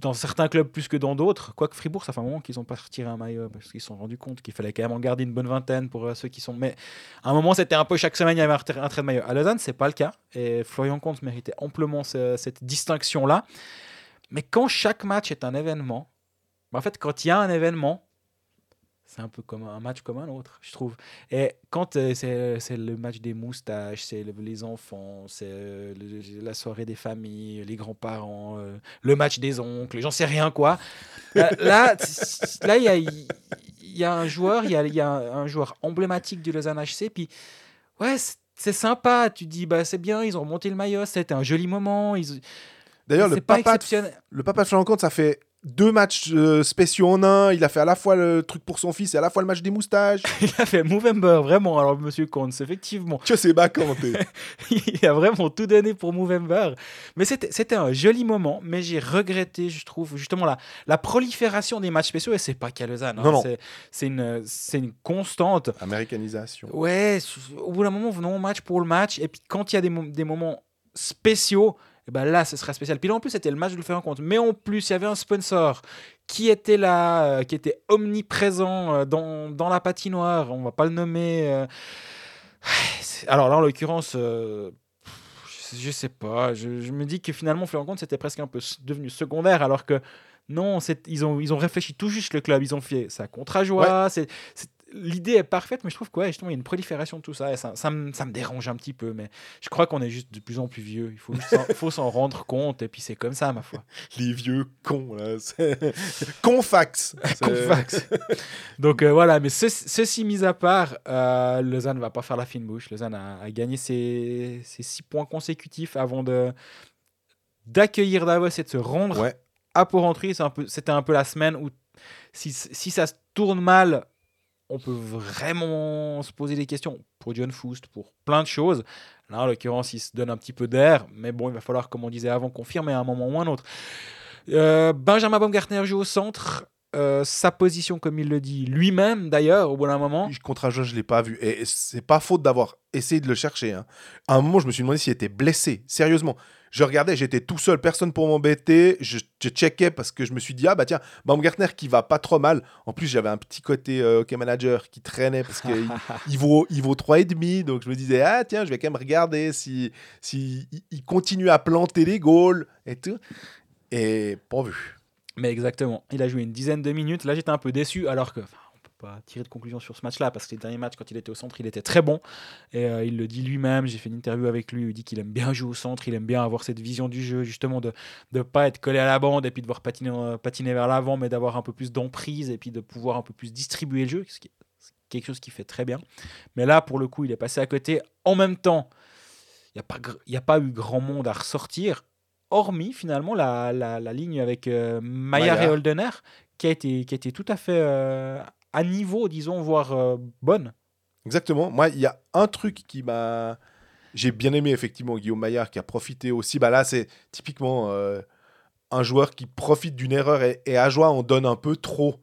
dans certains clubs plus que dans d'autres. Quoique Fribourg, ça fait un moment qu'ils n'ont pas retiré un maillot parce qu'ils se sont rendus compte qu'il fallait quand même en garder une bonne vingtaine pour euh, ceux qui sont. Mais à un moment, c'était un peu chaque semaine, il y avait un trait de maillot. À Lausanne, c'est pas le cas. Et Florian Comte méritait amplement ce- cette distinction-là. Mais quand chaque match est un événement, bah, en fait, quand il y a un événement, c'est un peu comme un match comme un autre, je trouve. Et quand euh, c'est c'est le match des moustaches, c'est le- les enfants, c'est euh, le- la soirée des familles, les grands-parents, euh, le match des oncles, j'en sais rien quoi. Là, là, il y a, il y a un joueur, il y a, y a un, un joueur emblématique du Lausanne HC, puis ouais, c'est- sympa. Tu dis bah c'est bien, ils ont remonté le maillot, c'était un joli moment. Ils... d'ailleurs le pas papa, de, le papa de ça fait deux matchs euh, spéciaux en un. Il a fait à la fois le truc pour son fils et à la fois le match des moustaches. Il a fait Movember, vraiment. Alors, monsieur Combs, effectivement. Tu sais, bah quand t'es. il a vraiment tout donné pour Movember. Mais c'était un joli moment, mais j'ai regretté, je trouve, justement, la, la prolifération des matchs spéciaux. Et c'est pas qu'à Lausanne. hein. Non, non. C'est- C'est une, c'est une constante. Américanisation. Ouais, au bout d'un moment, venons au match pour le match. Et puis quand il y a des moments spéciaux, eh ben là, ce sera spécial. Puis là, en plus, c'était le match de le faire en compte. Mais en plus, il y avait un sponsor qui était là, euh, qui était omniprésent euh, dans, dans la patinoire. On va pas le nommer. euh. Alors là, en l'occurrence, je, sais pas. Je, je me dis que finalement, en compte, c'était presque un peu devenu secondaire, alors que non, ils ont, ils ont réfléchi tout juste le club. Ils ont fait ça contre joie. C'est- L'idée est parfaite, mais je trouve que ouais, justement, il y a une prolifération de tout ça. Et ça, ça, me, ça me dérange un petit peu, mais je crois qu'on est juste de plus en plus vieux. Il faut, faut s'en rendre compte, et puis c'est comme ça, ma foi. Les vieux cons, là. Confax. Confax. Donc euh, voilà, mais ce- ceci mis à part, euh, Lausanne va pas faire la fine bouche. Lausanne a, a gagné ses, ses six points consécutifs avant de d'accueillir Davos et de se rendre Ouais. à Porrentruy. C'était un peu la semaine où si, si ça se tourne mal, on peut vraiment se poser des questions pour John Foust, pour plein de choses. Là, en l'occurrence, il se donne un petit peu d'air, mais bon, il va falloir, comme on disait avant, confirmer à un moment ou un autre. Euh, Benjamin Baumgartner joue au centre. Euh, sa position, comme il le dit lui-même d'ailleurs, au bout d'un moment. Contre Agen, je l'ai pas vu. Et c'est pas faute d'avoir essayé de le chercher. hein. À un moment, je me suis demandé s'il était blessé. Sérieusement. Je regardais, j'étais tout seul, personne pour m'embêter. Je, je checkais parce que je me suis dit, ah bah tiens, Baumgartner qui va pas trop mal. En plus, j'avais un petit côté euh, hockey manager qui traînait parce qu'il il vaut, il vaut 3,5. Donc je me disais, ah tiens, je vais quand même regarder si, si il, il continue à planter les goals et tout. Et pas vu. Mais exactement, il a joué une dizaine de minutes. Là, j'étais un peu déçu, alors que enfin, pas tirer de conclusion sur ce match-là, parce que les derniers matchs, quand il était au centre, il était très bon. Et euh, il le dit lui-même. J'ai fait une interview avec lui. Il dit qu'il aime bien jouer au centre, il aime bien avoir cette vision du jeu, justement, de ne pas être collé à la bande et puis de voir patiner, euh, patiner vers l'avant, mais d'avoir un peu plus d'emprise et puis de pouvoir un peu plus distribuer le jeu, ce qui est quelque chose qu'il fait très bien. Mais là, pour le coup, il est passé à côté. En même temps, il n'y a, a pas eu grand monde à ressortir, hormis finalement la, la, la ligne avec euh, Maillard et. Holdener, qui a été, qui a été tout à fait euh, à niveau, disons, voire euh, bonne. Exactement. Moi, il y a un truc qui m'a. J'ai bien aimé, effectivement, Guillaume Maillard qui a profité aussi. Bah là, c'est typiquement euh, un joueur qui profite d'une erreur et, à joie, on donne un peu trop.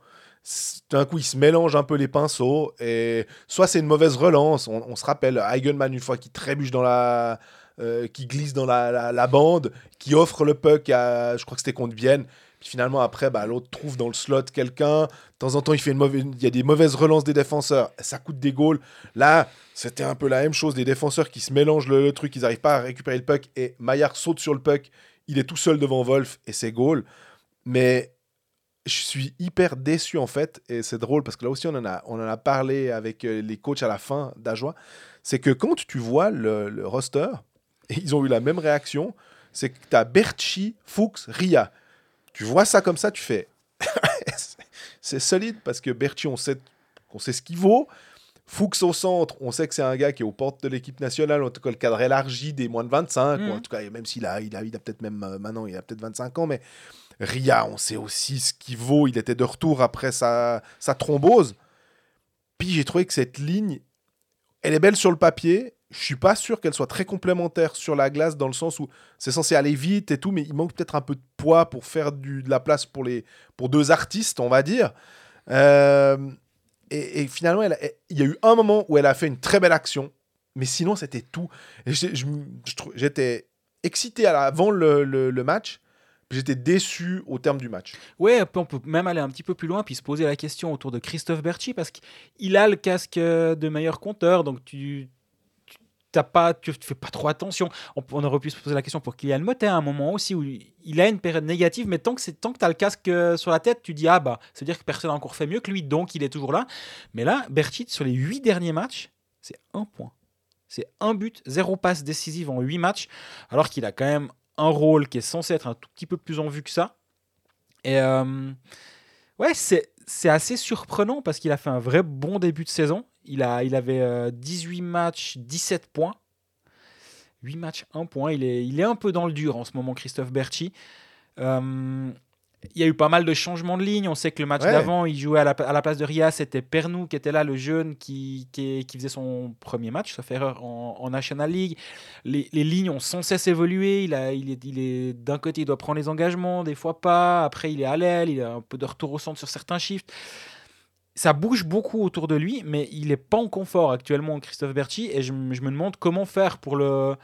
D'un coup, il se mélange un peu les pinceaux. Et soit c'est une mauvaise relance. On, se rappelle Eigenman, une fois qui trébuche dans la. euh, qui glisse dans la, la- la bande, qui offre le puck à. Je crois que c'était contre Vienne. Finalement, après, bah, l'autre trouve dans le slot quelqu'un. De temps en temps, il, fait une il y a des mauvaises relances des défenseurs. Ça coûte des goals. Là, c'était un peu la même chose. Des défenseurs qui se mélangent le, truc. Ils n'arrivent pas à récupérer le puck. Et Maillard saute sur le puck. Il est tout seul devant Wolf. Et c'est goal. Mais je suis hyper déçu, en fait. Et c'est drôle parce que là aussi, on en a, on en a parlé avec euh, les coachs à la fin d'Ajoie. C'est que quand tu vois le, le roster, ils ont eu la même réaction, c'est que tu as Berchi, Fuchs, Ria. Tu vois ça comme ça, tu fais. c'est solide parce que Berchi, on sait, on sait ce qu'il vaut. Fuchs au centre, on sait que c'est un gars qui est aux portes de l'équipe nationale, en tout cas le cadre élargi des moins de 25, Mhm. ou en tout cas, même s'il a, il a, il a peut-être même euh, maintenant, il a peut-être 25 ans, mais Ria, on sait aussi ce qu'il vaut. Il était de retour après sa, sa thrombose. Puis j'ai trouvé que cette ligne, elle est belle sur le papier. Je suis pas sûr qu'elle soit très complémentaire sur la glace dans le sens où c'est censé aller vite et tout, mais il manque peut-être un peu de poids pour faire du, de la place pour, les, pour deux artistes, on va dire. Euh, et, finalement, il y a eu un moment où elle a fait une très belle action, mais sinon, c'était tout. J'étais excité avant le, match, j'étais déçu au terme du match. Ouais, on peut même aller un petit peu plus loin puis se poser la question autour de Christophe Berchi parce qu'il a le casque euh, de meilleur compteur, donc tu- t'as pas, tu fais pas trop attention. On, aurait pu se poser la question pour Kylian Motet à un moment aussi où il a une période négative, mais tant que c'est tant que t'as le casque euh, sur la tête, tu dis ah bah, ça veut dire que personne n'a encore fait mieux que lui, donc il est toujours là. Mais là, Berchi sur les huit derniers matchs, c'est un point. C'est un but, zéro passe décisive en huit matchs, alors qu'il a quand même un rôle qui est censé être un tout petit peu plus en vue que ça. Et euh, ouais, c'est c'est assez surprenant parce qu'il a fait un vrai bon début de saison. Il, a, il avait euh, 18 matchs, 17 points. 8 matchs, 1 point. Il est, il est un peu dans le dur en ce moment, Christophe Berchi. Euh, il y a eu pas mal de changements de ligne. On sait que le match Ouais. d'avant, il jouait à la, à la place de Ria, c'était Pernou qui était là, le jeune qui, qui, qui faisait son premier match, sauf erreur, en, en National League. Les, les lignes ont sans cesse évolué. Il, a, il est, il est d'un côté, il doit prendre les engagements, des fois pas. Après, il est à l'aile, il a un peu de retour au centre sur certains shifts. Ça bouge beaucoup autour de lui, mais il n'est pas en confort actuellement, Christophe Berchi. Et je, me- demande comment faire pour le,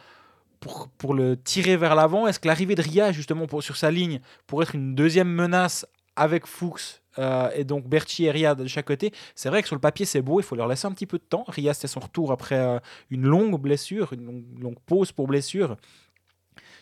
pour, pour le tirer vers l'avant. Est-ce que l'arrivée de Ria, justement, pour, sur sa ligne, pour être une deuxième menace avec Fuchs euh, et donc Berchi et Ria de chaque côté, c'est vrai que sur le papier c'est beau, il faut leur laisser un petit peu de temps. Ria c'était son retour après euh, une longue blessure, une longue, longue pause pour blessure.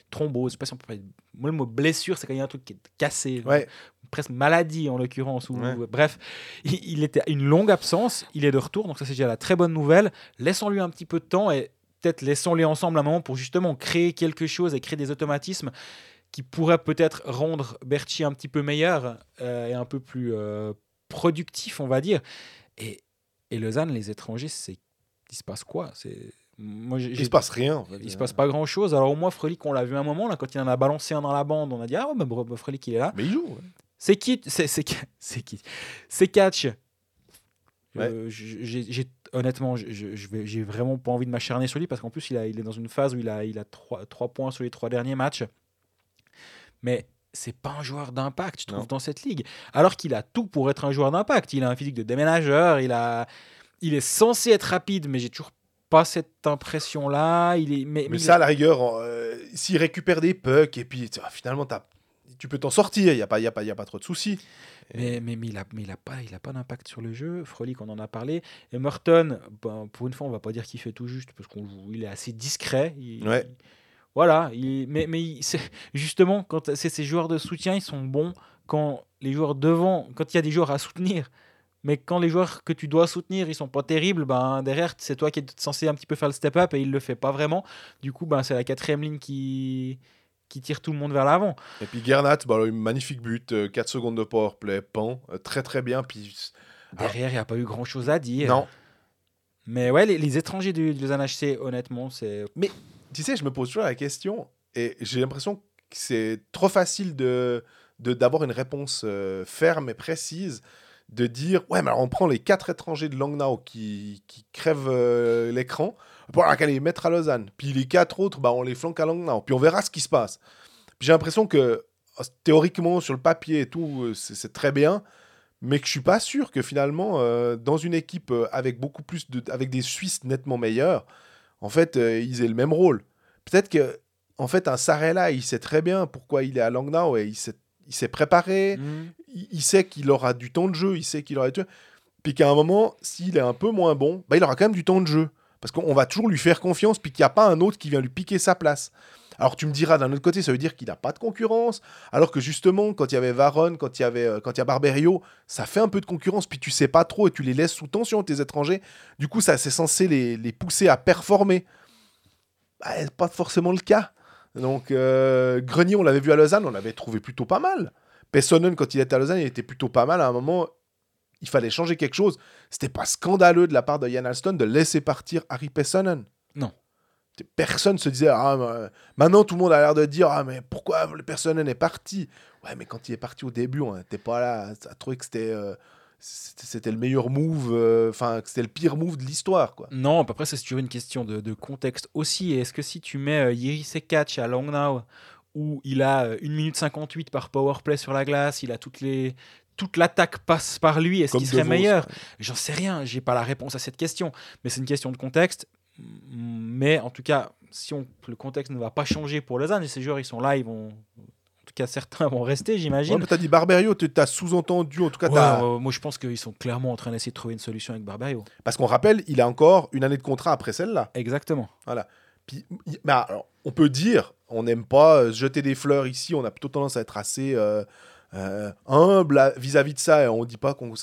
Thrombose, je sais pas si on peut parler- Moi le mot blessure c'est quand il y a un truc qui est cassé, Ouais. Presque maladie en l'occurrence. ou- Ouais. Bref, il, il était à une longue absence, il est de retour, donc ça c'est déjà la très bonne nouvelle. Laissons-lui un petit peu de temps et peut-être laissons-les ensemble un moment pour justement créer quelque chose et créer des automatismes qui pourraient peut-être rendre Berchi un petit peu meilleur euh, et un peu plus euh, productif, on va dire. Et, et Lausanne, les étrangers, c'est il se passe quoi? C'est moi Il se passe rien. en fait. il se passe pas grand chose. Alors au moins Frelick, on l'a vu un moment là quand il en a balancé un dans la bande, on a dit ah ouais bah, bah, Frelick il est là. Mais il joue. ouais. C'est qui C'est qui C'est catch. Ouais. Euh, j'ai honnêtement, j'ai vraiment pas envie de m'acharner sur lui parce qu'en plus il, a, il est dans une phase où il a, il a 3, points sur les trois derniers matchs. Mais c'est pas un joueur d'impact, je trouve, Non. dans cette ligue. Alors qu'il a tout pour être un joueur d'impact. Il a un physique de déménageur, il, a, il est censé être rapide, mais j'ai toujours pas cette impression-là. Il est, mais, Mais mais il ça, à la rigueur, euh, s'il récupère des pucks et puis tu finalement, t'as- tu peux t'en sortir. Il n'y a, pas- y a, pas- y a pas trop de soucis. Mais, mais, mais il n'a mais il a pas, il a pas d'impact sur le jeu. Frolic, on en a parlé. Et Merton, ben, pour une fois, on va pas dire qu'il fait tout juste parce qu'il est assez discret. Il- Ouais. voilà. il- mais mais justement, quand c'est ces joueurs de soutien, ils sont bons quand les joueurs devant, quand il y a des joueurs à soutenir. Mais quand les joueurs que tu dois soutenir, ils sont pas terribles, ben derrière, c'est toi qui es censé un petit peu faire le step-up et il le fait pas vraiment. Du coup, ben, c'est la quatrième ligne qui, qui tire tout le monde vers l'avant. Et puis Gernat, bah, un magnifique but, 4 secondes de powerplay, pan, euh, très très bien. Puis, Derrière, il n'y a pas eu grand-chose à dire. non, Mais ouais, les, les étrangers du, du Lausanne HC, honnêtement, c'est. tu sais, je me pose toujours la question et j'ai l'impression que c'est trop facile de de- d'avoir une réponse euh, ferme et précise, de dire ouais, mais alors on prend les quatre étrangers de Langnau qui, qui crèvent euh, l'écran pour aller les mettre à Lausanne. Puis les quatre autres, bah, on les flanque à Langnau. Puis on verra ce qui se passe. Puis j'ai l'impression que euh, théoriquement, sur le papier et tout, euh, c'est très bien. Mais que je suis pas sûr que finalement, euh, dans une équipe euh, avec beaucoup plus de, avec des Suisses nettement meilleurs, en fait, euh, ils aient le même rôle. Peut-être que, en fait, un Sarella, il sait très bien pourquoi il est à Langnau et il s'est, il s'est préparé. Mhm. Il, il sait qu'il aura du temps de jeu. Il sait qu'il aura du Puis qu'à un moment, s'il est un peu moins bon, bah, il aura quand même du temps de jeu. Parce qu'on va toujours lui faire confiance, puis qu'il n'y a pas un autre qui vient lui piquer sa place. Alors tu me diras d'un autre côté, ça veut dire qu'il n'a pas de concurrence, alors que justement, quand il y avait Varon, quand il y avait, euh, quand il y a Barberio, ça fait un peu de concurrence, puis tu sais pas trop et tu les laisses sous tension tes étrangers. Du coup, ça c'est censé les, pousser à performer. Bah, pas forcément le cas. Donc euh, Grenier, on l'avait vu à Lausanne, on l'avait trouvé plutôt pas mal. Pessonen, quand il était à Lausanne, il était plutôt pas mal. À un moment, il fallait changer quelque chose. C'était pas scandaleux de la part de Yann Alston de laisser partir Harry Pessonen. Non. Personne se disait, ah, euh, maintenant tout le monde a l'air de dire, ah, mais pourquoi le Pessonen est parti? Ouais, mais quand il est parti au début, on n'était pas là à trouver que c'était euh, c'était le meilleur move, euh, enfin, que c'était le pire move de l'histoire, quoi. Non, après, c'est toujours une question de, de contexte aussi. Est-ce que si tu mets Yiri Sekatch à Langnau, où il a euh, 1 minute 58 par powerplay sur la glace, il a toutes les. Toute l'attaque passe par lui. Est-ce qu'il serait Vos, meilleur? Ouais. J'en sais rien. J'ai pas la réponse à cette question. Mais c'est une question de contexte. Mais en tout cas, si on, le contexte ne va pas changer pour Lausanne, et ces joueurs ils sont là, ils vont. En tout cas, certains vont rester, Ouais, j'imagine. mais t'as dit Barberio, tu as sous-entendu, en tout cas, Ouais, ouais, ouais, moi, je pense qu'ils sont clairement en train d'essayer de trouver une solution avec Barbario. parce qu'on rappelle, il a encore une année de contrat après celle-là. Exactement. Puis, il- mais alors, on peut dire, on n'aime pas euh, se jeter des fleurs ici, on a plutôt tendance à être assez euh, euh, humble vis-à-vis de ça, et on dit pas qu'on...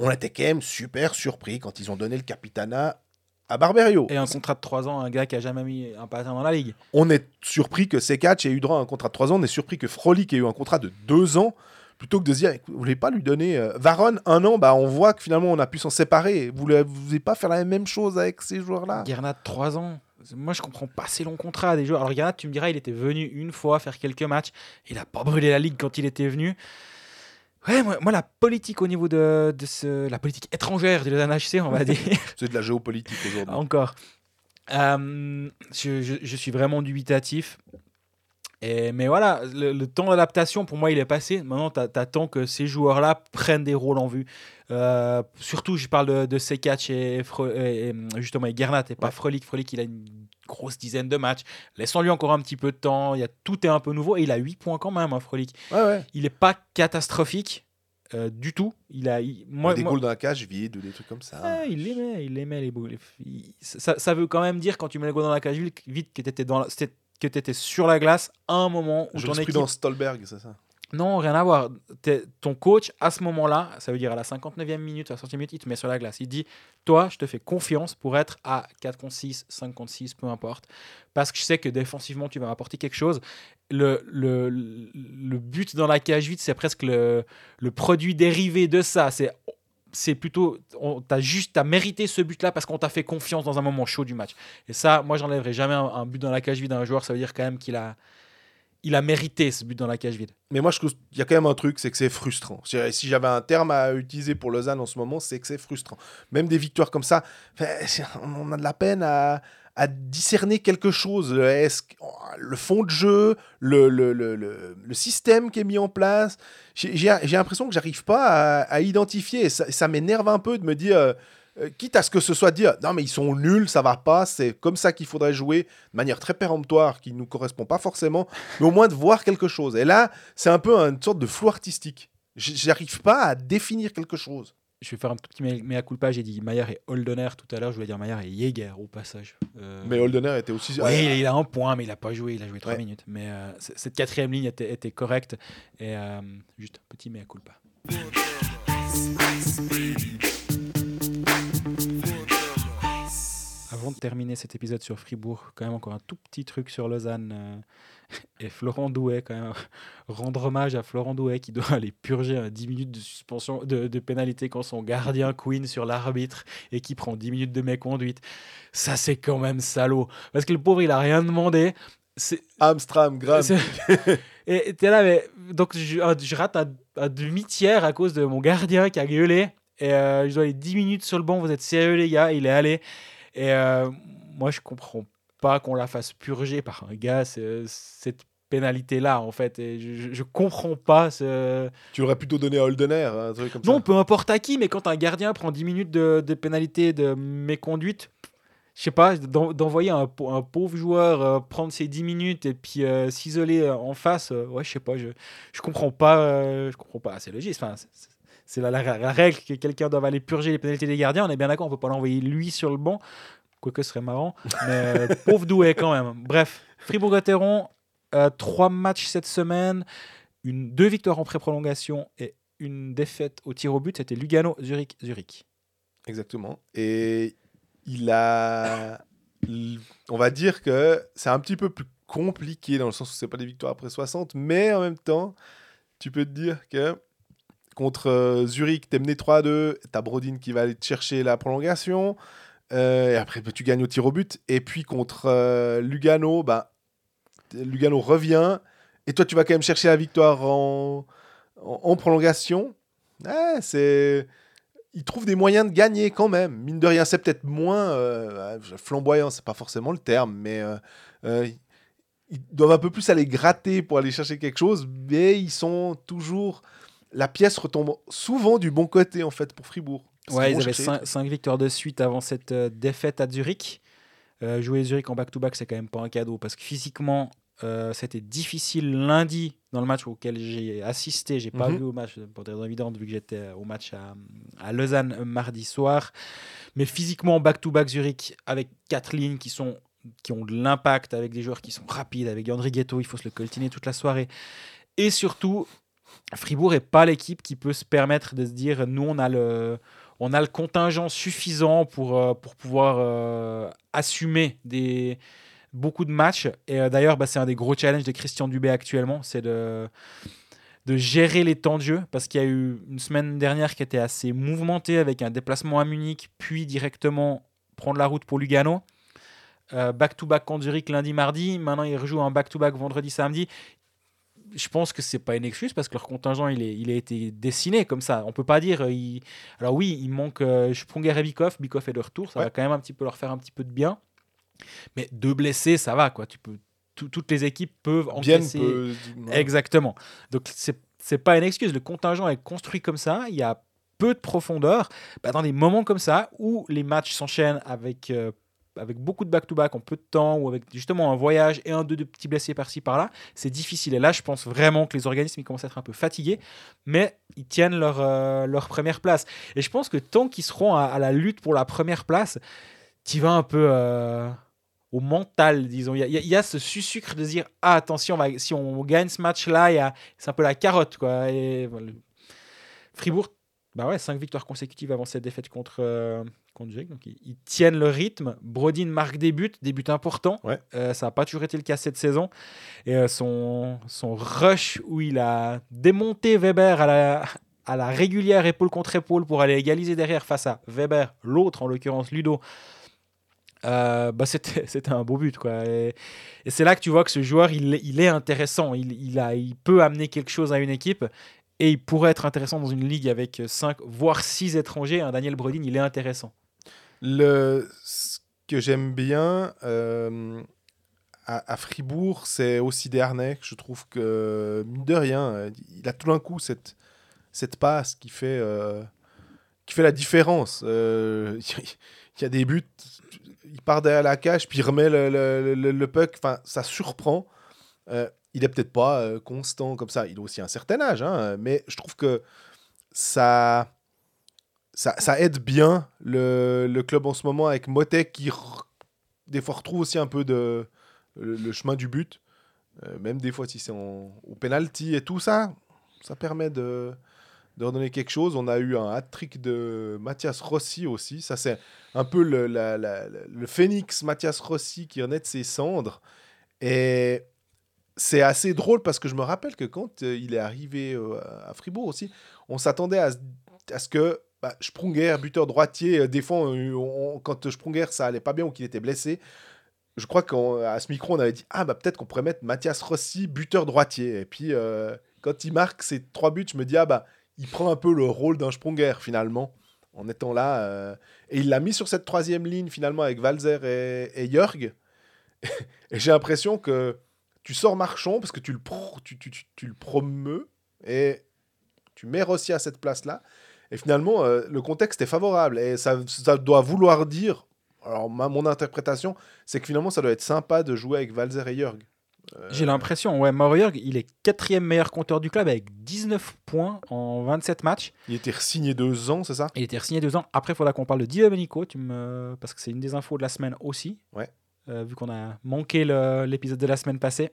On était quand même super surpris quand ils ont donné le capitana à Barberio. Et un contrat de 3 ans, un gars qui a jamais mis un patin dans la ligue. On est surpris que Sekatch ait eu droit à un contrat de 3 ans, on est surpris que Frolic ait eu un contrat de 2 ans, plutôt que de se dire, vous voulez pas lui donner... euh, Varon, un an, bah, on voit que finalement on a pu s'en séparer. Vous ne voulez pas faire la même chose avec ces joueurs-là? Gernat, 3 ans. Moi, je comprends pas ces longs contrats des joueurs. Alors, Garnat, tu me diras, il était venu une fois faire quelques matchs. Il a pas brûlé la ligue quand il était venu. Ouais, moi, moi, la politique au niveau de, de ce, la politique étrangère du NHC, on va dire, C'est de la géopolitique aujourd'hui. encore. Euh, je, je- je suis vraiment dubitatif. Et, mais voilà, le, le temps d'adaptation, pour moi, il est passé. Maintenant, tu attends que ces joueurs-là prennent des rôles en vue. Euh, surtout, je parle de, de Sekac et, Fre- et, et, justement et Gernat et pas Ouais. Frolic. Frolic, il a une grosse dizaine de matchs. Laissons-lui encore un petit peu de temps. Il y a, tout est un peu nouveau. Et il a 8 points quand même, hein, Frolic. Ouais, ouais. Il n'est pas catastrophique euh, du tout. Il a, il- moi, des moi- goals dans la cage vide ou des trucs comme ça. Ouais, il l'aimait, il aimait les boules. Il- Ça, ça veut quand même dire quand tu mets le goal dans la cage vide vite que tu étais, dans la- que étais sur la glace à un moment où ton équipe... Jurisprudence Stolberg, c'est ça Non, rien à voir. Ton coach, à ce moment-là, ça veut dire à la 59e minute, à la 60e minute, il te met sur la glace. Il dit Toi, je te fais confiance pour être à 4 contre 6, 5 contre 6, peu importe. Parce que je sais que défensivement, tu vas m'apporter quelque chose. Le, le, le but dans la cage vide, c'est presque le, le produit dérivé de ça. C'est. C'est plutôt, t'as juste, t'as mérité ce but-là parce qu'on t'a fait confiance dans un moment chaud du match. Et ça, moi, j'enlèverai jamais un, but dans la cage vide à un joueur. Ça veut dire quand même qu'il a, il a mérité ce but dans la cage vide. Mais moi, je trouve qu'il y a quand même un truc, c'est que c'est frustrant. Si j'avais un terme à utiliser pour Lausanne en ce moment, c'est que c'est frustrant. Même des victoires comme ça, on a de la peine à, à discerner quelque chose. Le, est-ce que- le fond de jeu, le, le, le, le- système qui est mis en place. J'ai, l'impression que j'arrive pas à, identifier. Ça, m'énerve un peu de me dire, euh, euh, quitte à ce que ce soit dire, non mais ils sont nuls, ça va pas, c'est comme ça qu'il faudrait jouer de manière très péremptoire, qui nous correspond pas forcément, mais au moins de voir quelque chose. Et là, c'est un peu une sorte de flou artistique. J'arrive pas à définir quelque chose. Je vais faire un tout petit mea culpa. J'ai dit Maillard et Holdener tout à l'heure. Je voulais dire Maillard et Jäger au passage. Euh, Mais Holdener était aussi. Oui, il a un point, mais il a pas joué. Il a joué 3 Ouais. minutes. Mais euh, cette quatrième ligne était, était correcte. Et euh, juste un petit mea culpa. Avant de terminer cet épisode sur Fribourg, quand même encore un tout petit truc sur Lausanne euh, et Florent Douet, quand même rendre hommage à Florent Douet qui doit aller purger un 10 minutes de suspension de, de pénalité quand son gardien Queen sur l'arbitre et qui prend 10 minutes de méconduite. Ça c'est quand même salaud parce que le pauvre il a rien demandé. C'est Amstram, c'est- et t'es là, mais donc je, je rate un, un demi-tiers à cause de mon gardien qui a gueulé. Et euh, je dois aller 10 minutes sur le banc. Vous êtes sérieux, les gars? Il est allé. Et euh, moi, je comprends pas qu'on la fasse purger par un gars, ce- cette pénalité-là, en fait. Et je, je, comprends pas ce. Tu aurais plutôt donné à Holdener, un truc comme Non, ça. peu importe à qui, mais quand un gardien prend 10 minutes de, de pénalité de méconduite, je sais pas, d'en- d'envoyer un, pau- un pauvre joueur euh, prendre ses 10 minutes et puis euh, s'isoler en face, euh, ouais, je sais pas, je, je comprends pas, je comprends pas, c'est logique, enfin, c'est- la, la- la règle que quelqu'un doit aller purger les pénalités des gardiens, on est bien d'accord, on peut pas l'envoyer lui sur le banc, quoique ce serait marrant, mais euh, pauvre doué quand même. Bref, Fribourg-Gotteron, euh, trois matchs cette semaine, une, deux victoires en pré-prolongation et une défaite au tir au but, c'était Lugano, Zurich, Zurich. Exactement. Et il a. On va dire que c'est un petit peu plus compliqué dans le sens où c'est pas des victoires après 60, mais en même temps, tu peux te dire que contre euh, Zurich, t'es mené 3-2, t'as Brodin qui va aller te chercher la prolongation, euh, et après bah, tu gagnes au tir au but, et puis contre euh, Lugano, bah, Lugano revient, et toi tu vas quand même chercher la victoire en, en, prolongation. Ouais, c'est ils trouvent des moyens de gagner quand même. Mine de rien, c'est peut-être moins euh, flamboyant, c'est pas forcément le terme, mais ils doivent un peu plus aller gratter pour aller chercher quelque chose, mais ils sont toujours. La pièce retombe souvent du bon côté en fait pour Fribourg. Ouais, ils avaient chercher- 5, victoires de suite avant cette euh, défaite à Zurich. Euh, jouer Zurich en back-to-back, c'est quand même pas un cadeau parce que physiquement, euh, c'était difficile lundi dans le match auquel j'ai assisté. J'ai pas Mhm. vu au match pour des raisons évidentes vu que j'étais au match à, à Lausanne mardi soir. Mais physiquement, back-to-back Zurich avec quatre lignes qui sont qui ont de l'impact avec des joueurs qui sont rapides, avec André Ghetto, il faut se le coltiner toute la soirée. Et surtout, Fribourg n'est pas l'équipe qui peut se permettre de se dire nous on a le on a le contingent suffisant pour, euh, pour pouvoir euh, assumer des, beaucoup de matchs. Et euh, d'ailleurs, bah, c'est un des gros challenges de Christian Dubé actuellement, c'est de, de gérer les temps de jeu, parce qu'il y a eu une semaine dernière qui était assez mouvementée avec un déplacement à Munich, puis directement prendre la route pour Lugano. euh, back-to-back contre Zurich lundi, mardi. Maintenant, ils rejouent un back-to-back vendredi, samedi. Je pense que c'est pas une excuse parce que leur contingent il, est, il a été dessiné comme ça. On peut pas dire. euh, il- Alors oui, il manque euh, Sprunger et Bikoff. Bikoff est de retour, ça Ouais. va quand même un petit peu leur faire un petit peu de bien. Mais deux blessés, ça va quoi. Tu peux, tout- toutes les équipes peuvent Bien encaisser. peut- Exactement. Donc c'est c'est pas une excuse. Le contingent est construit comme ça. Il y a peu de profondeur. Bah, dans des moments comme ça où les matchs s'enchaînent avec euh, avec beaucoup de back-to-back en peu de temps ou avec justement un voyage et un deux de petits blessés par-ci par-là, c'est difficile. Et là, je pense vraiment que les organismes ils commencent à être un peu fatigués, mais ils tiennent leur, euh, leur première place. Et je pense que tant qu'ils seront à, la lutte pour la première place, tu vas un peu euh, au mental, disons. Il y, a- ce sucre de dire ah attention, si on gagne ce match-là, c'est un peu la carotte quoi. Fribourg, bah ouais, 5 victoires consécutives avant cette défaite contre, euh, contre Zurich. Donc ils, ils tiennent le rythme. Brodin marque des buts, des buts importants. Ouais. Euh, ça n'a pas toujours été le cas cette saison. Et euh, son, son rush où il a démonté Weber à la, à la régulière épaule contre épaule pour aller égaliser derrière face à Weber, l'autre en l'occurrence Ludo. euh, bah c'était, un beau but quoi. Et, et c'est là que tu vois que ce joueur il, est- il est intéressant. Il, il, a, il peut amener quelque chose à une équipe et il pourrait être intéressant dans une ligue avec 5 voire 6 étrangers. Un Daniel Brodin il est intéressant. Le, ce que j'aime bien euh, à, à Fribourg, c'est aussi Dernay. Je trouve que, mine de rien, il a tout d'un coup cette, cette passe qui fait, euh, qui fait la différence. Euh, Il y a des buts, il part derrière la cage, puis il remet le, le, le- le puck. Enfin, ça surprend. Il est peut-être pas constant comme ça. Il a aussi un certain âge, hein, mais je trouve que ça ça, ça aide bien le, le club en ce moment avec Motek qui des fois retrouve aussi un peu de, le, chemin du but. Euh, même des fois si c'est en- au penalty et tout ça, ça permet de, de redonner quelque chose. On a eu un hat-trick de Mathias Rossi aussi. Ça c'est un peu le, la- la- le phénix Mathias Rossi qui renaît de ses cendres. Et c'est assez drôle parce que je me rappelle que quand euh, il est arrivé euh, à Fribourg aussi, on s'attendait à ce que bah, Sprunger, buteur droitier, euh, des fois, on- quand Sprunger ça allait pas bien ou qu'il était blessé, je crois qu'à ce micro, on avait dit Ah, bah peut-être qu'on pourrait mettre Mathias Rossi, buteur droitier. Et puis, euh, quand il marque ses trois buts, je me dis Ah, bah il prend un peu le rôle d'un Sprunger finalement, en étant là. euh, et il l'a mis sur cette troisième ligne finalement avec Valzer et, et Jörg. et j'ai l'impression que tu sors Marchand parce que tu le, pro- tu, tu, le promeus et tu mets Rossi à cette place-là. Et finalement, euh, le contexte est favorable. Et ça, ça doit vouloir dire, alors ma, mon interprétation, c'est que finalement, ça doit être sympa de jouer avec Valzer et Jörg. Euh, J'ai l'impression, ouais, Maurier, il est quatrième meilleur compteur du club avec 19 points en 27 matchs. Il était signé deux ans, c'est ça? Il était signé deux ans. Après, il faudra qu'on parle de Di Domenico, tu me... parce que c'est une des infos de la semaine aussi. Ouais. Euh, vu qu'on a manqué l'épisode de la semaine passée.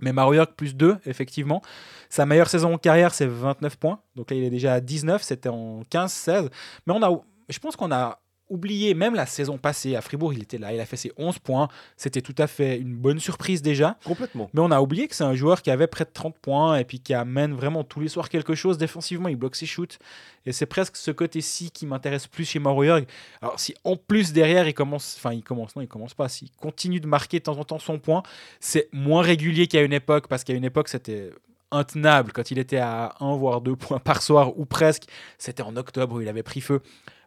Mais Mario plus 2, effectivement. Sa meilleure saison en carrière, c'est 29 points. Donc là, il est déjà à 19. C'était en 15-16. Mais on a, je pense qu'on a oublié, même la saison passée, à Fribourg, il était là. Il a fait ses 11 points. C'était tout à fait une bonne surprise déjà. Complètement. Mais on a oublié que c'est un joueur qui avait près de 30 points et puis qui amène vraiment tous les soirs quelque chose défensivement. Il bloque ses shoots. Et c'est presque ce côté-ci qui m'intéresse plus chez Mauro Jörg. Alors, si en plus derrière, il commence, enfin, il commence, non, il commence pas. S'il continue de marquer de temps en temps son point, c'est moins régulier qu'à une époque parce qu'à une époque, c'était intenable quand il était à 1 voire 2 points par soir ou presque. C'était en octobre où il avait pris feu.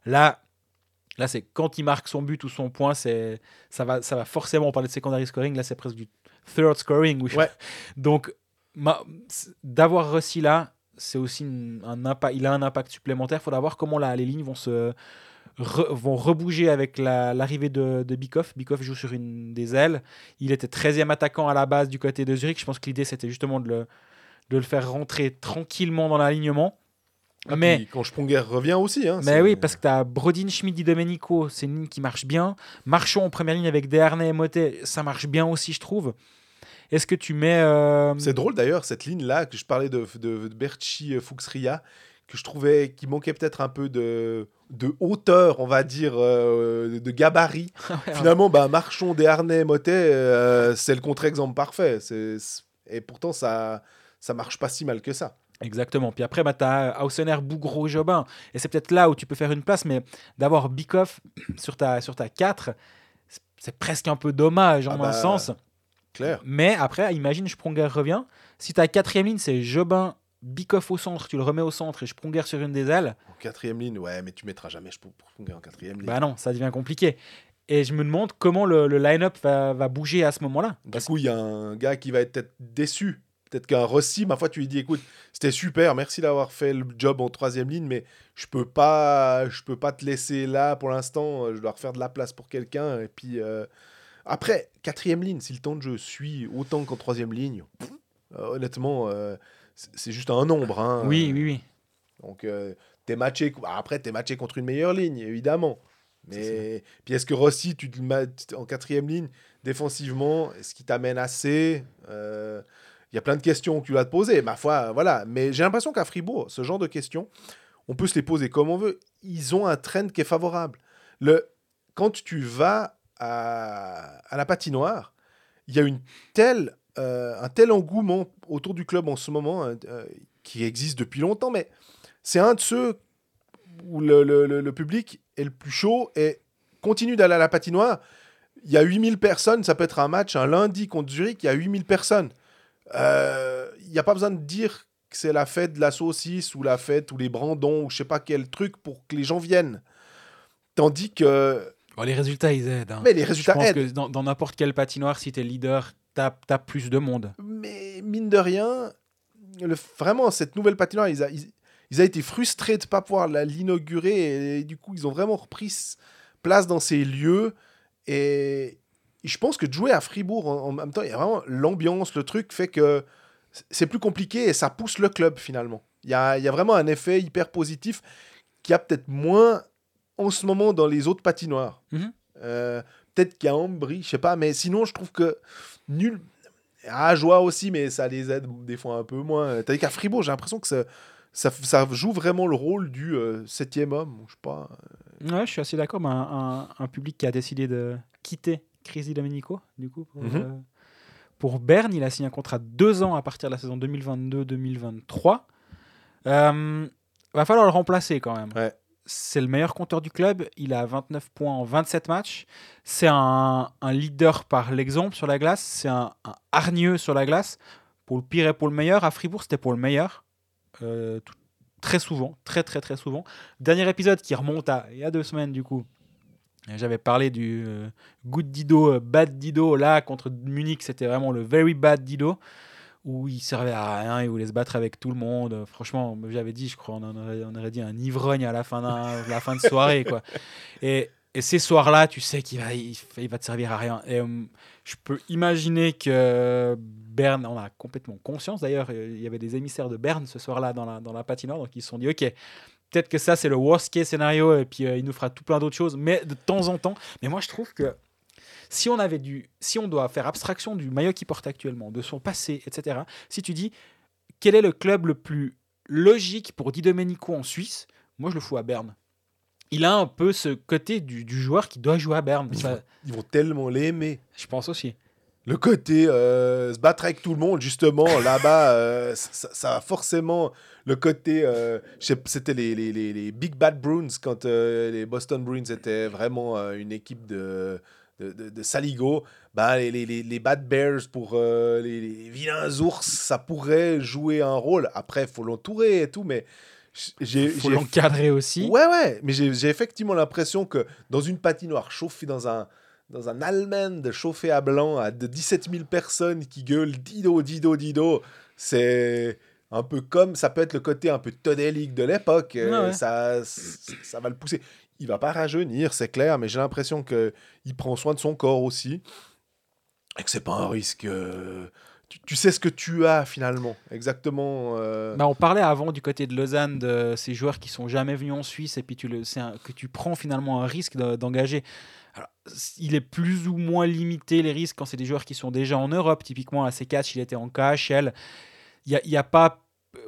Là, Là, c'est quand il marque son but ou son point, c'est ça va, ça va forcément. On parlait de secondary scoring. Là, c'est presque du third scoring. oui. Ouais. Donc, d'avoir Rossi là, c'est aussi une- un impact. Il a un impact supplémentaire. Il faudra voir comment la- les lignes vont se re- vont rebouger avec la- l'arrivée de, de Bikoff. Bikoff joue sur une des ailes. Il était 13e attaquant à la base du côté de Zurich. Je pense que l'idée, c'était justement de le, de le faire rentrer tranquillement dans l'alignement. Ah, Mais quand Sprunger revient aussi. Hein, mais oui, parce que tu as Brodin, Schmidt, Di Domenico, c'est une ligne qui marche bien. Marchand en première ligne avec Desharnais et Motet, ça marche bien aussi, je trouve. Est-ce que tu mets. euh, C'est drôle d'ailleurs, cette ligne-là, que je parlais de, de, de Berchi euh, Fuchsria, que je trouvais qui manquait peut-être un peu de, de hauteur, on va dire, euh, de gabarit. Finalement, bah, Marchand, Desharnais, Motet, euh, c'est le contre-exemple parfait. Et pourtant, ça ça marche pas si mal que ça. Exactement. Puis après, bah, tu as Hausener, Bougro, Jobin. Et c'est peut-être là où tu peux faire une place, mais d'avoir Bikoff sur ta, sur ta 4, c'est presque un peu dommage en Ah un bah, sens. Clair. Mais après, imagine Spronger revient. Si ta quatrième ligne, c'est Jobin, Bikoff au centre, tu le remets au centre et Spronger sur une des ailes, En quatrième ligne, ouais, mais tu mettras jamais Spronger en quatrième ligne. bah non, ça devient compliqué. Et je me demande comment le, le line-up va, va bouger à ce moment-là. Du Parce- coup, il y a un gars qui va être peut-être déçu. Peut-être qu'un Rossi, ma foi, tu lui dis écoute, c'était super, merci d'avoir fait le job en troisième ligne, mais je peux pas, je peux pas te laisser là pour l'instant. Je dois refaire de la place pour quelqu'un. Et puis euh, après, quatrième ligne, si le temps de jeu suit autant qu'en troisième ligne, pff, euh, honnêtement, euh, c'est juste un nombre. hein. oui, oui, oui. Donc, euh, t'es matché. Après, t'es matché contre une meilleure ligne, évidemment. Mais puis est-ce que Rossi, tu te mets en quatrième ligne défensivement, est-ce qu'il t'amène assez Euh, Il y a plein de questions que tu dois te poser. Ma foi, voilà. Mais j'ai l'impression qu'à Fribourg, ce genre de questions, on peut se les poser comme on veut. Ils ont un trend qui est favorable. Le, quand tu vas à, à la patinoire, il y a une telle, euh, un tel engouement autour du club en ce moment euh, euh, qui existe depuis longtemps, mais c'est un de ceux où le- le public est le plus chaud et continue d'aller à la patinoire. Il y a 8000 personnes, ça peut être un match un lundi contre Zurich, il y a 8000 personnes. Euh, Il n'y a pas besoin de dire que c'est la fête de la saucisse ou la fête ou les brandons ou je sais pas quel truc pour que les gens viennent. Tandis que... Bon, les résultats, ils aident. hein. Mais les Je résultats pense aident. que dans n'importe quelle patinoire, si t'es leader, t'as as plus de monde. Mais mine de rien, le, vraiment, cette nouvelle patinoire, ils, a, ils, ils a été frustrés de ne pas pouvoir l'inaugurer. Et, du coup, ils ont vraiment repris place dans ces lieux. Et, je pense que de jouer à Fribourg en, en même temps, il y a vraiment l'ambiance, le truc fait que c'est plus compliqué et ça pousse le club finalement. Il y a, il y a vraiment un effet hyper positif qui a peut-être moins en ce moment dans les autres patinoires. Mhm. Euh, peut-être qu'il y a Ambry, je sais pas, mais sinon, je trouve que nul. Ah, joie aussi, mais ça les aide des fois un peu moins. Tandis qu'à Fribourg, j'ai l'impression que ça, ça, ça joue vraiment le rôle du euh, septième homme. Je sais pas. Ouais, je suis assez d'accord. mais un, un- un public qui a décidé de quitter Crisi Domenico, du coup, pour, Mhm. euh, pour Berne, il a signé un contrat de deux ans à partir de la saison 2022-2023. Euh, va falloir le remplacer quand même. Ouais. C'est le meilleur compteur du club. Il a 29 points en 27 matchs. C'est un, un leader par l'exemple sur la glace. C'est un, un hargneux sur la glace. Pour le pire et pour le meilleur. À Fribourg, c'était pour le meilleur. Euh, tout- très souvent. Très, très, très souvent. Dernier épisode qui remonte à il y a deux semaines, du coup. J'avais parlé du euh, good Dido, euh, bad Dido. Là, contre Munich, c'était vraiment le very bad Dido. Où il servait à rien, il voulait se battre avec tout le monde. Franchement, j'avais dit, je crois, on, en aurait, dit un ivrogne à la fin, de soirée. Quoi. Et, ces soirs-là, tu sais qu'il va, il, va te servir à rien. Et euh, je peux imaginer que Berne, on a complètement conscience d'ailleurs, il y avait des émissaires de Berne ce soir-là dans la, dans la patinoire, donc ils se sont dit, ok, peut-être que ça c'est le worst case scénario, et puis euh, il nous fera tout plein d'autres choses, mais de temps en temps. Mais moi je trouve que si on avait dû, si on doit faire abstraction du maillot qu'il porte actuellement, de son passé, etc., si tu dis quel est le club le plus logique pour Di Domenico en Suisse, moi je le fous à Berne. Il a un peu ce côté du, du joueur qui doit jouer à Berne. Ils, Ça, vont, ils vont tellement l'aimer. je pense aussi. Le côté euh, se battre avec tout le monde, justement, là-bas, euh, ça, ça a forcément le côté. euh, C'était les, les, les, les Big Bad Bruins quand les Boston Bruins étaient vraiment une équipe de, de, de, de saligots. Bah, les, les, les, les Bad Bears pour les, vilains ours, ça pourrait jouer un rôle. Après, il faut l'entourer et tout, mais j'ai. faut l'encadrer aussi. Ouais, ouais, mais j'ai j'ai effectivement l'impression que dans une patinoire chauffée dans un, dans un Allemand chauffé à blanc à de 17 000 personnes qui gueulent Dido, Dido, Dido, c'est un peu comme ça peut être le côté un peu todélique de l'époque. euh, Ouais. Ça, ça va le pousser. Il va pas rajeunir, c'est clair, mais j'ai l'impression que il prend soin de son corps aussi et que c'est pas un risque. euh, tu, tu sais ce que tu as finalement, exactement. euh, Bah, on parlait avant du côté de Lausanne de ces joueurs qui sont jamais venus en Suisse et puis tu le, c'est un- que tu prends finalement un risque de- d'engager. Il est plus ou moins limité les risques quand c'est des joueurs qui sont déjà en Europe. Typiquement, à C4, il était en KHL. Il n'y a, a pas.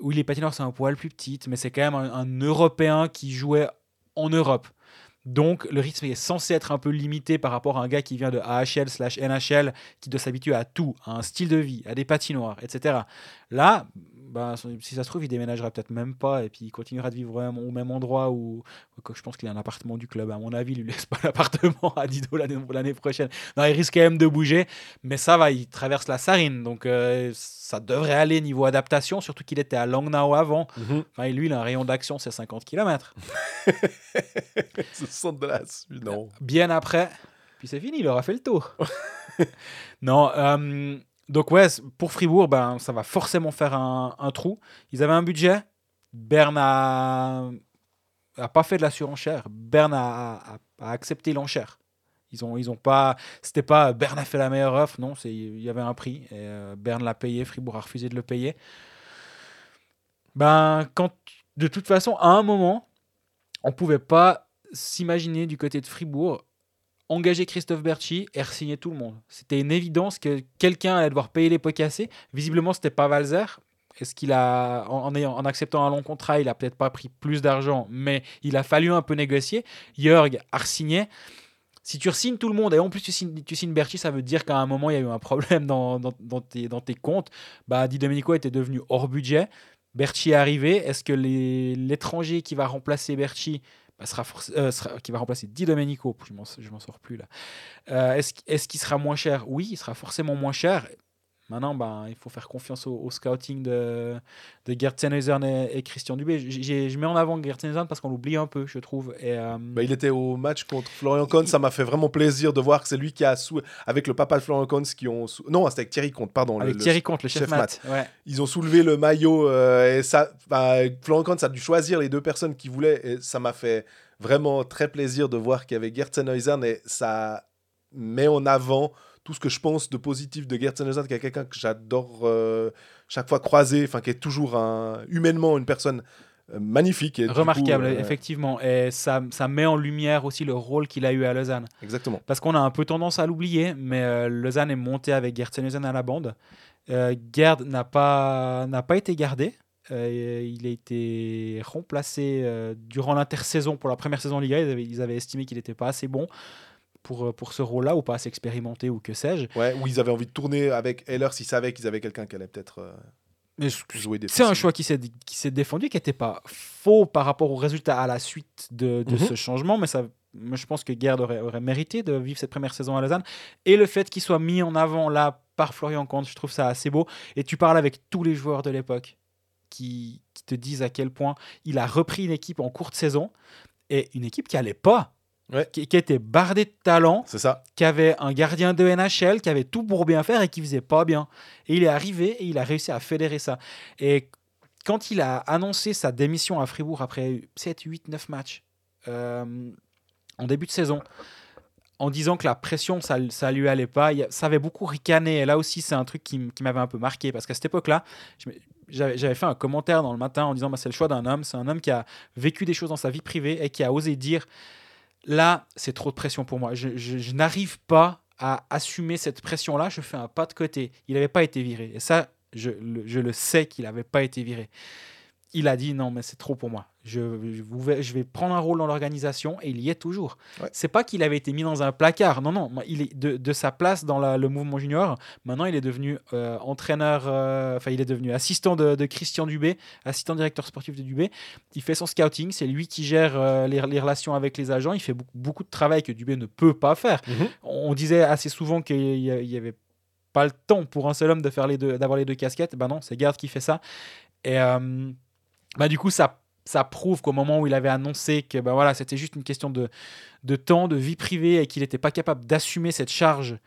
Oui, les patineurs, c'est un poil plus petit, mais c'est quand même un, un Européen qui jouait en Europe. Donc, le rythme est censé être un peu limité par rapport à un gars qui vient de AHL slash NHL, qui doit s'habituer à tout, à un style de vie, à des patinoires, etc. Là, bah, si ça se trouve, il déménagera peut-être même pas et puis il continuera de vivre au même endroit où, je pense qu'il a un appartement du club. À mon avis, il lui laisse pas l'appartement à Dido l'année prochaine. Non, il risque quand même de bouger, mais ça va, il traverse la Sarine, donc euh, ça devrait aller niveau adaptation, surtout qu'il était à Langnau avant. Mhm. Enfin, lui, il a un rayon d'action, c'est 50 km. Ce centre de la non. Bien après, puis c'est fini, il aura fait le tour. non, euh, donc ouais, pour Fribourg, ben, ça va forcément faire un, trou. Ils avaient un budget. Berne a, pas fait de la surenchère. Berne a, accepté l'enchère. Ils ont, pas, c'était pas Berne a fait la meilleure offre, non, c'est il y avait un prix euh, Berne l'a payé, Fribourg a refusé de le payer. Ben quand, de toute façon, à un moment, on pouvait pas s'imaginer du côté de Fribourg engager Christophe Berchi et signer tout le monde. C'était une évidence que quelqu'un allait devoir payer les pots cassés. Visiblement, c'était pas Valzer. Est-ce qu'il a, en, en, acceptant un long contrat, il a peut-être pas pris plus d'argent, mais il a fallu un peu négocier. Jörg a signé. Si tu signes tout le monde et en plus tu signes, tu Berchi, ça veut dire qu'à un moment il y a eu un problème dans, dans, tes, dans tes, comptes. Bah, Di Domenico était devenu hors budget. Berchi est arrivé. Est-ce que l'étranger qui va remplacer Berchi bah, euh, sera, qui va remplacer Di Domenico, je m'en sors plus là. Euh, est-ce est qu'il sera moins cher? Oui, il sera forcément moins cher. Maintenant, ben, il faut faire confiance au, scouting de, de Gert et, et, Christian Dubé. je mets en avant Gert parce qu'on l'oublie un peu, je trouve. Et, euh, bah, il était au match contre Florian Kohn. Ça m'a fait vraiment plaisir de voir que c'est lui qui a, sou... avec le papa de Florian Kohn, qui ont. Non, c'était avec Thierry Comte, pardon. Avec Thierry Comte, le chef, mat. Ils ont soulevé le maillot. Euh, et ça, bah, Florian Kohn, ça a dû choisir les deux personnes qu'il voulait. Et ça m'a fait vraiment très plaisir de voir qu'il y avait Gert et ça met en avant tout ce que je pense de positif de Gerd qui est quelqu'un que j'adore euh, chaque fois croiser, enfin qui est toujours un, humainement une personne euh, magnifique. Et Remarquable, euh, effectivement. Et ça, ça, met en lumière aussi le rôle qu'il a eu à Lausanne. Exactement. Parce qu'on a un peu tendance à l'oublier, mais Lausanne est monté avec Gerd à la bande. Gerd n'a pas, n'a pas été gardé. il a été remplacé durant l'intersaison pour la première saison Liga. Ils avaient, ils avaient estimé qu'il n'était pas assez bon pour, euh, pour ce rôle-là ou pas s'expérimenter ou que sais-je. Ouais, ou ils avaient envie de tourner avec Heller s'ils savaient qu'ils avaient quelqu'un qui allait peut-être euh, jouer des C'est un choix qui s'est défendu, qui n'était pas faux par rapport au résultat à la suite de, de mhm. ce changement, mais ça, moi, je pense que Gerd aurait, aurait, mérité de vivre cette première saison à Lausanne. Et le fait qu'il soit mis en avant là par Florian Comte, je trouve ça assez beau. Et tu parles avec tous les joueurs de l'époque qui, qui, te disent à quel point il a repris une équipe en courte saison et une équipe qui allait pas qui, était bardé de talent, ça. qui avait un gardien de NHL, qui avait tout pour bien faire et qui faisait pas bien. Et il est arrivé et il a réussi à fédérer ça. Et quand il a annoncé sa démission à Fribourg après 7, 8, 9 matchs euh, en début de saison, en disant que la pression, ça, ça lui allait pas, ça avait beaucoup ricané. Et là aussi, c'est un truc qui, qui m'avait un peu marqué parce qu'à cette époque-là, j'avais fait un commentaire dans le matin en disant bah, c'est le choix d'un homme, c'est un homme qui a vécu des choses dans sa vie privée et qui a osé dire Là, c'est trop de pression pour moi. Je, n'arrive pas à assumer cette pression-là. Je fais un pas de côté. Il n'avait pas été viré. Et ça, je, le sais qu'il n'avait pas été viré. Il a dit non, mais c'est trop pour moi je, je, vais prendre un rôle dans l'organisation et il y est toujours. C'est pas qu'il avait été mis dans un placard, non, non, il est de, sa place dans le mouvement junior. Maintenant, il est devenu euh, entraîneur, euh, enfin, il est devenu assistant de, Christian Dubé, assistant directeur sportif de Dubé. Il fait son scouting, c'est lui qui gère euh, les, relations avec les agents. Il fait beaucoup, de travail que Dubé ne peut pas faire. Mhm. On disait assez souvent qu'il y avait pas le temps pour un seul homme de faire les deux, d'avoir les deux casquettes. Ben non, c'est Garde qui fait ça. Et bah, du coup, ça ça prouve qu'au moment où il avait annoncé que ben voilà, c'était juste une question de, de temps, de vie privée et qu'il n'était pas capable d'assumer cette charge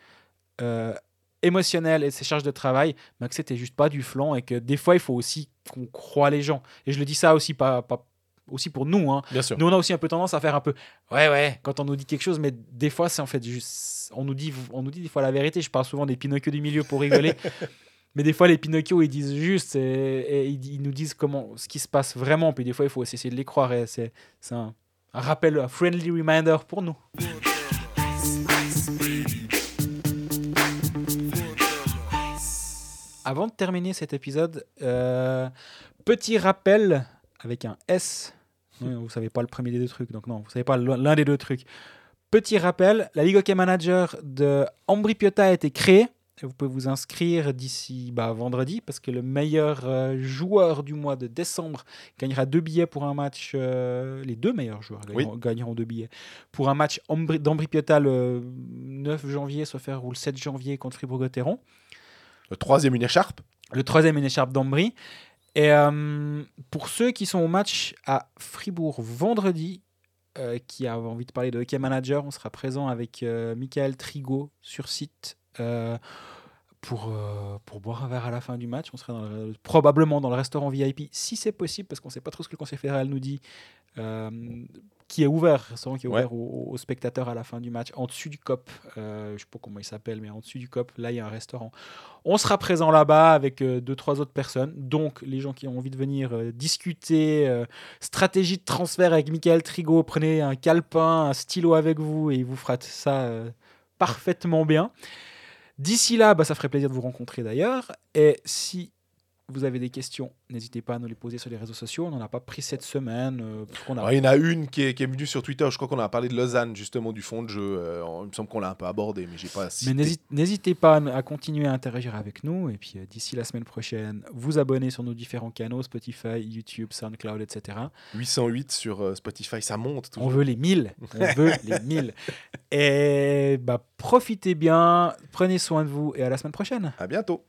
euh, émotionnelle et ces charges de travail, ben que c'était juste pas du flanc et que des fois il faut aussi qu'on croit les gens. Et je le dis ça aussi pas, pas aussi pour nous. Hein. Bien sûr. Nous on a aussi un peu tendance à faire un peu ouais ouais quand on nous dit quelque chose, mais des fois c'est en fait juste on nous dit on nous dit des fois la vérité. Je parle souvent des Pinocchio du milieu pour rigoler. Mais des fois, les Pinocchio, ils disent juste et, ils, nous disent comment, ce qui se passe vraiment. Puis des fois, il faut essayer de les croire. Et c'est, un, rappel, un friendly reminder pour nous. Avant de terminer cet épisode, euh, petit rappel avec un S. Vous savez pas le premier des deux trucs, donc non, vous savez pas l'un des deux trucs. Petit rappel, la Ligue Hockey Manager de Ambri Piotta a été créée vous pouvez vous inscrire d'ici bah, vendredi parce que le meilleur euh, joueur du mois de décembre gagnera deux billets pour un match. euh, les deux meilleurs joueurs gagneront, gagneront deux billets pour un match Ambri- d'Ambri Piotta le 9 janvier, sauf faire ou le 7 janvier contre Fribourg-Gotteron. Le troisième, une écharpe. Le troisième, une écharpe d'Ambry. Et euh, pour ceux qui sont au match à Fribourg vendredi, euh, qui a envie de parler de hockey manager, on sera présent avec euh, Michael Trigo sur site euh, pour, euh, pour boire un verre à la fin du match. On sera dans le- probablement dans le restaurant VIP, si c'est possible, parce qu'on ne sait pas trop ce que le Conseil fédéral nous dit. euh, qui est ouvert, restaurant qui est Ouais. ouvert aux, aux spectateurs à la fin du match, en dessus du COP, euh, je ne sais pas comment il s'appelle, mais en dessus du COP, là il y a un restaurant. On sera présent là-bas avec euh, deux, trois autres personnes. Donc, les gens qui ont envie de venir euh, discuter euh, stratégie de transfert avec Michael Trigo, prenez un calepin, un stylo avec vous et il vous fera ça euh, parfaitement bien. D'ici là, bah, ça ferait plaisir de vous rencontrer d'ailleurs. Et si vous avez des questions, n'hésitez pas à nous les poser sur les réseaux sociaux. On n'en a pas pris cette semaine. euh, a Alors, il y en a une qui est, qui est venue sur Twitter. Je crois qu'on a parlé de Lausanne, justement, du fond de jeu. Euh, il me semble qu'on l'a un peu abordé, mais j'ai pas Mais cité. n'hésite- n'hésitez pas à, continuer à interagir avec nous. Et puis euh, d'ici la semaine prochaine, vous abonner sur nos différents canaux Spotify, YouTube, SoundCloud, etc. 808 sur Spotify, ça monte. On veut les 1000. On veut les 1000. Et bah, profitez bien, prenez soin de vous et à la semaine prochaine. À bientôt.